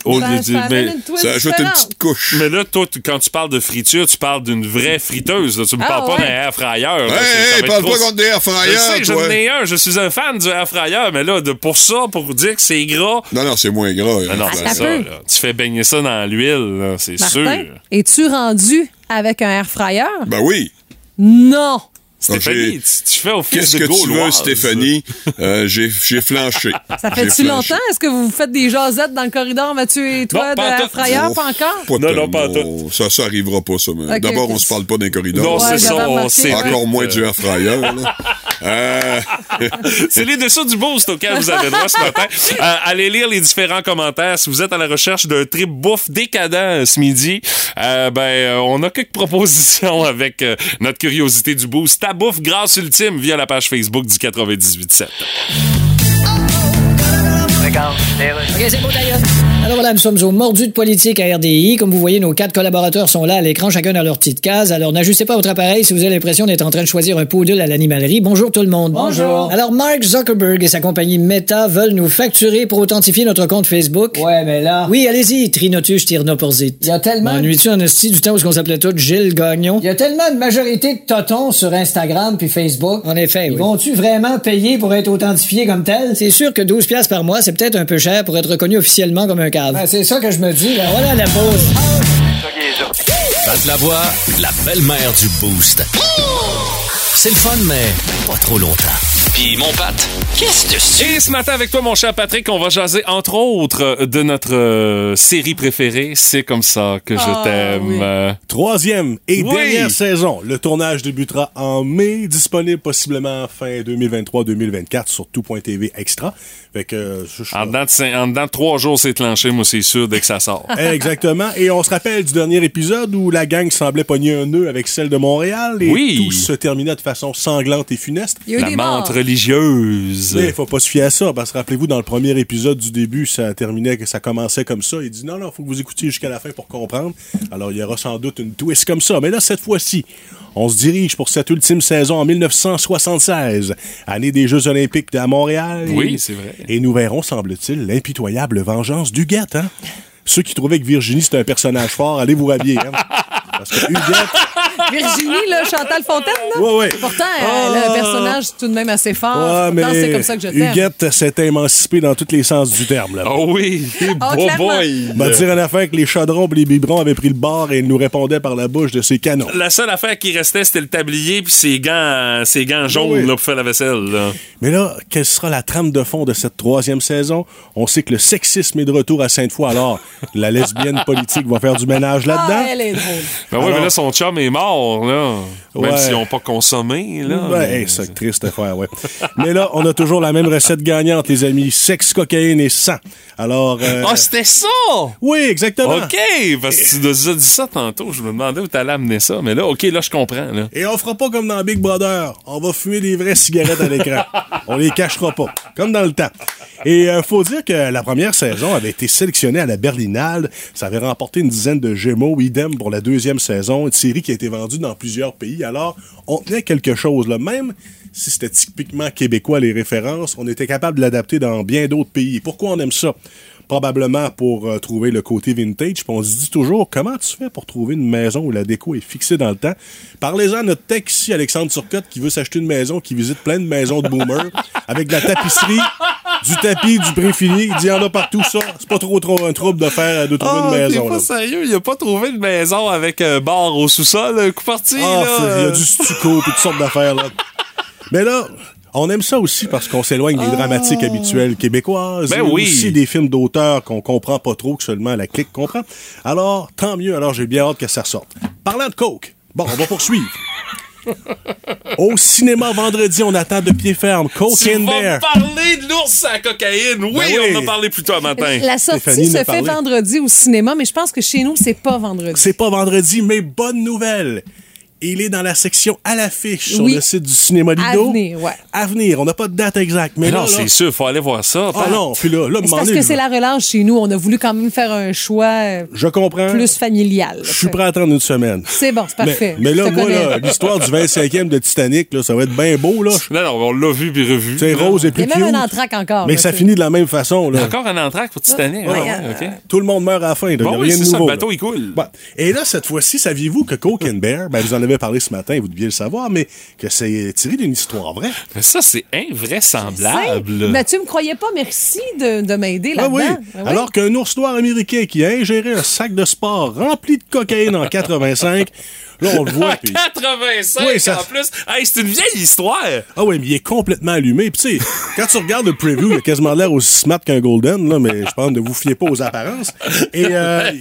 Au ça, lieu ça mais- une twist ça ajoute une petite couche. Mais là, toi, tu- quand tu parles de friture, tu parles d'une vraie friteuse. là. Tu me Ah, parles pas d'un air fryer. là. Hey, parle trop- pas contre des air Je fryers, sais, j'en ai un. Je suis un fan du air fryer, mais là, de, pour ça, pour dire que c'est gras, Non, non, c'est moins gras. Ah non, hein, c'est ça. là. Tu fais baigner ça dans l'huile, c'est sûr. Martin, es-tu rendu avec un air fryer? Ben oui. Non! Stéphanie, tu, tu fais office Qu'est-ce de que tu veux. Stéphanie? Euh, j'ai, j'ai flanché. Ça fait-tu longtemps? Est-ce que vous vous faites des jasettes dans le corridor, Mathieu et toi, Non, de pas tout. Oh, Pas encore? Pas Non, non, pas tellement. Ça, ça arrivera pas, ça. mais Ok, D'abord, ok. on se parle pas d'un corridor. Non, Ouais, c'est ça, on sait Encore moins euh, du air fryer, là. Euh, C'est les dessous du boost auquel vous avez droit ce matin. Euh, allez lire les différents commentaires. Si vous êtes à la recherche d'un trip bouffe décadent euh, ce midi, euh, ben, euh, on a quelques propositions avec euh, notre curiosité du boost. Ta bouffe grâce ultime via la page Facebook du 98.7. Alors voilà, nous sommes au mordu de politique à RDI. Comme vous voyez, nos quatre collaborateurs sont là à l'écran, chacun dans leur petite case. Alors n'ajustez pas votre appareil si vous avez l'impression d'être en train de choisir un poodle à l'animalerie. Bonjour tout le monde. Bonjour. Alors Mark Zuckerberg et sa compagnie Meta veulent nous facturer pour authentifier notre compte Facebook. Ouais, mais là. Oui, allez-y, Trinotus Tirnoporzit. Il y a tellement. M'ennuies-tu en esti du temps où on s'appelait tous Gilles Gagnon? Il y a tellement de majorité de totons sur Instagram puis Facebook. En effet, Ils oui. vont-tu vraiment payer pour être authentifiés comme tel? C'est sûr que 12 piastres par mois, c'est peut-être un peu cher pour être reconnu officiellement comme un cave. Ben, c'est ça que je me dis. là. Voilà la pause. Pat la voix, la belle-mère du Boost. C'est le fun, mais pas trop longtemps. Puis mon Pat, qu'est-ce que c'est? Et ce matin avec toi, mon cher Patrick, on va jaser entre autres de notre euh, série préférée. C'est comme ça que je Ah, t'aime. oui. Euh, Troisième et Oui. dernière saison. Le tournage débutera en mai, disponible possiblement fin 2023-2024 sur tout.tv extra. Fait que, euh, je- je- En dedans, de, cin- en dedans de trois jours, c'est clenché, moi, c'est sûr, dès que ça sort. Exactement. Et on se rappelle du dernier épisode où la gang semblait pogner un nœud avec celle de Montréal et Oui. tout se terminait de façon sanglante et funeste. Il y a eu La des menthe morts. Religieuse. Mais il faut pas se fier à ça, parce que rappelez-vous, dans le premier épisode du début, ça terminait, que ça commençait comme ça. Il dit non, non, faut que vous écoutiez jusqu'à la fin pour comprendre. Alors, il y aura sans doute une twist comme ça. Mais là, cette fois-ci, on se dirige pour cette ultime saison en 1976, année des Jeux Olympiques à Montréal. Oui, c'est vrai. Et nous verrons, semble-t-il, l'impitoyable vengeance d'Huguette, hein? Ceux qui trouvaient que Virginie c'était un personnage fort, allez vous rhabiller. Hein? Parce que Huguette, Virginie, là, Chantal Fontaine, là. Ouais, ouais. Pourtant, Ah. le personnage, c'est tout de même assez fort. Ouais, Pourtant, mais c'est comme ça que je t'aime. Huguette s'est émancipée dans tous les sens du terme. Là. Oh oui, Oh, beau boy. m'a dire en affaire que les chaudrons et les biberons avaient pris le bord et ils nous répondaient par la bouche de ses canons. La seule affaire qui restait, c'était le tablier puis ses gants, ses gants jaunes Oui. là, pour faire la vaisselle. Là. Mais là, quelle sera la trame de fond de cette troisième saison? On sait que le sexisme est de retour à Sainte-Foy, alors la lesbienne politique va faire du ménage Ah, là-dedans. elle est drôle. Ben oui, Alors- mais là, son chum est mort, là. Même Ouais. s'ils n'ont pas consommé, là. Ben, mais- hey, c'est triste affaire, ouais. Mais là, on a toujours la même recette gagnante, les amis. Sexe, cocaïne et sang. Alors. euh, Ah, c'était ça! oui, exactement. OK! Parce que tu nous as dit ça tantôt. Je me demandais où t'allais amener ça. Mais là, OK, là, je comprends. Là. Et on fera pas comme dans Big Brother. On va fumer des vraies cigarettes à l'écran. on les cachera pas. Comme dans le temps. Et euh, faut dire que la première saison avait été sélectionnée à la Berlinale. Ça avait remporté une dizaine de Gémeaux. Idem pour la deuxième saison. Une série qui a été vendue dans plusieurs pays. Alors, on tenait quelque chose. Même si c'était typiquement québécois les références, on était capable de l'adapter dans bien d'autres pays. Pourquoi on aime ça? Probablement pour euh, trouver le côté vintage. Puis on se dit toujours, comment tu fais pour trouver une maison où la déco est fixée dans le temps? Parlez-en à notre tech ici, Alexandre Turcotte, qui veut s'acheter une maison, qui visite plein de maisons de boomers, avec de la tapisserie, du tapis, du prix fini. Il dit, il y en a partout ça. C'est pas trop, trop un trouble de faire, de trouver Ah, une maison. t'es pas là. sérieux? Il a pas trouvé de maison avec un bar au sous-sol, un coup parti, Ah, là. il y a du stucco et toutes sortes d'affaires, là. Mais là, on aime ça aussi parce qu'on s'éloigne des dramatiques habituelles québécoises. Ben et oui. aussi des films d'auteurs qu'on comprend pas trop, que seulement la clique comprend. Alors, tant mieux. Alors, j'ai bien hâte que ça sorte. Parlant de Coke, bon, on va poursuivre. Au cinéma vendredi, on attend de pied ferme Coke Tu and vas Bear. parler de l'ours à la cocaïne. Oui, Ben oui. on en a parlé plus tôt matin. La sortie Stéphanie se fait parlé. vendredi au cinéma, mais je pense que chez nous, c'est pas vendredi. C'est pas vendredi, mais bonne nouvelle. Il est dans la section à l'affiche sur Oui. le site du cinéma Lido. À venir, ouais. À venir. On n'a pas de date exacte, mais Mais là, non, là- c'est sûr, faut aller voir ça. Ah non, puis là, là, C'est parce que c'est la relâche chez nous. On a voulu quand même faire un choix euh, Je comprends. plus familial. Je suis prêt à attendre une semaine. C'est bon, c'est parfait. Mais, là, moi, là, l'histoire du 25e de Titanic, là, ça va être bien beau, là. Non, non, on l'a vu puis revu. C'est rose et Il y a même un entraque encore. Mais ça finit de la même façon, là. Encore un entraque pour Titanic. Ouais, Ah, euh, ouais, OK. Tout le monde meurt à la fin. là. Bon, Il y a oui, rien de ça, le bateau, il coule. Et là, cette fois-ci, saviez-vous que Coke and Bear, ben, vous en avez parlé ce matin, vous deviez le savoir, mais que c'est tiré d'une histoire vraie. Mais ça, c'est invraisemblable. Mathieu me croyait pas, merci de, de m'aider Ah là-dedans. oui. Ah oui. Alors qu'un ours noir américain qui a ingéré un sac de sport rempli de cocaïne en 85, là, on le voit. puis- 85 Oui, ça- en plus. Hey, c'est une vieille histoire. Ah oui, mais il est complètement allumé. Puis tu sais, quand tu regardes le preview, il a quasiment l'air aussi smart qu'un Golden, là, mais je pense ne vous fiez pas aux apparences. Et euh,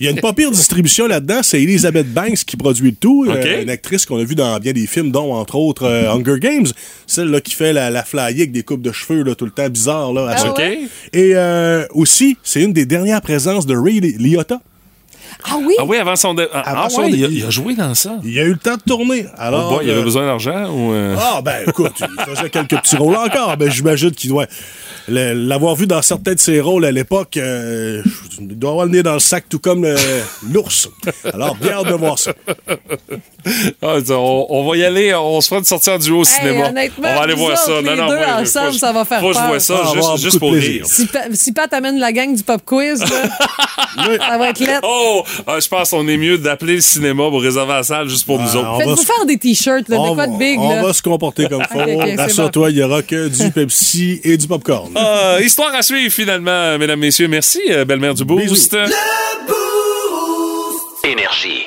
il y a une pas pire distribution là-dedans, c'est Elizabeth Banks qui produit le tout, euh, une actrice qu'on a vue dans bien des films, dont entre autres euh, Hunger Games, celle là qui fait la, la flyée avec des coupes de cheveux là, tout le temps bizarre là. à Ah. Et euh, aussi, c'est une des dernières présences de Ray Li- Liotta. Ah oui? Ah oui, avant son... dé- Ah, Avant ah son ouais, dé- il, a, il a joué dans ça. Il a eu le temps de tourner. Alors, oh boy, il avait euh, besoin d'argent ou... euh, Ah, ben écoute, il faisait quelques petits rôles encore. Ben, j'imagine qu'il doit l'avoir vu dans certains de ses rôles à l'époque. euh, il doit avoir le nez dans le sac, tout comme euh, l'ours. Alors, bien hâte de voir ça. ah, on, on va y aller, on se fera une sortie en duo au cinéma. honnêtement, on va aller voir ça. les deux moi, faut ensemble, ça va faire Faut que je peur. vois ça, juste, avoir juste pour rire. plaisir. Si, Pa- si Pat amène la gang du pop quiz, là, ça va être lettre. Oh, ah, je pense qu'on est mieux d'appeler le cinéma pour réserver la salle juste pour nous autres. on va Faites-vous se- faire des t-shirts, de quoi de big, on là. va se comporter comme faut. Rassure-toi, il y aura que du Pepsi et du popcorn. Ah, histoire à suivre finalement, mesdames, messieurs. Merci, euh, belle-mère du Boost. Bisous. Énergie.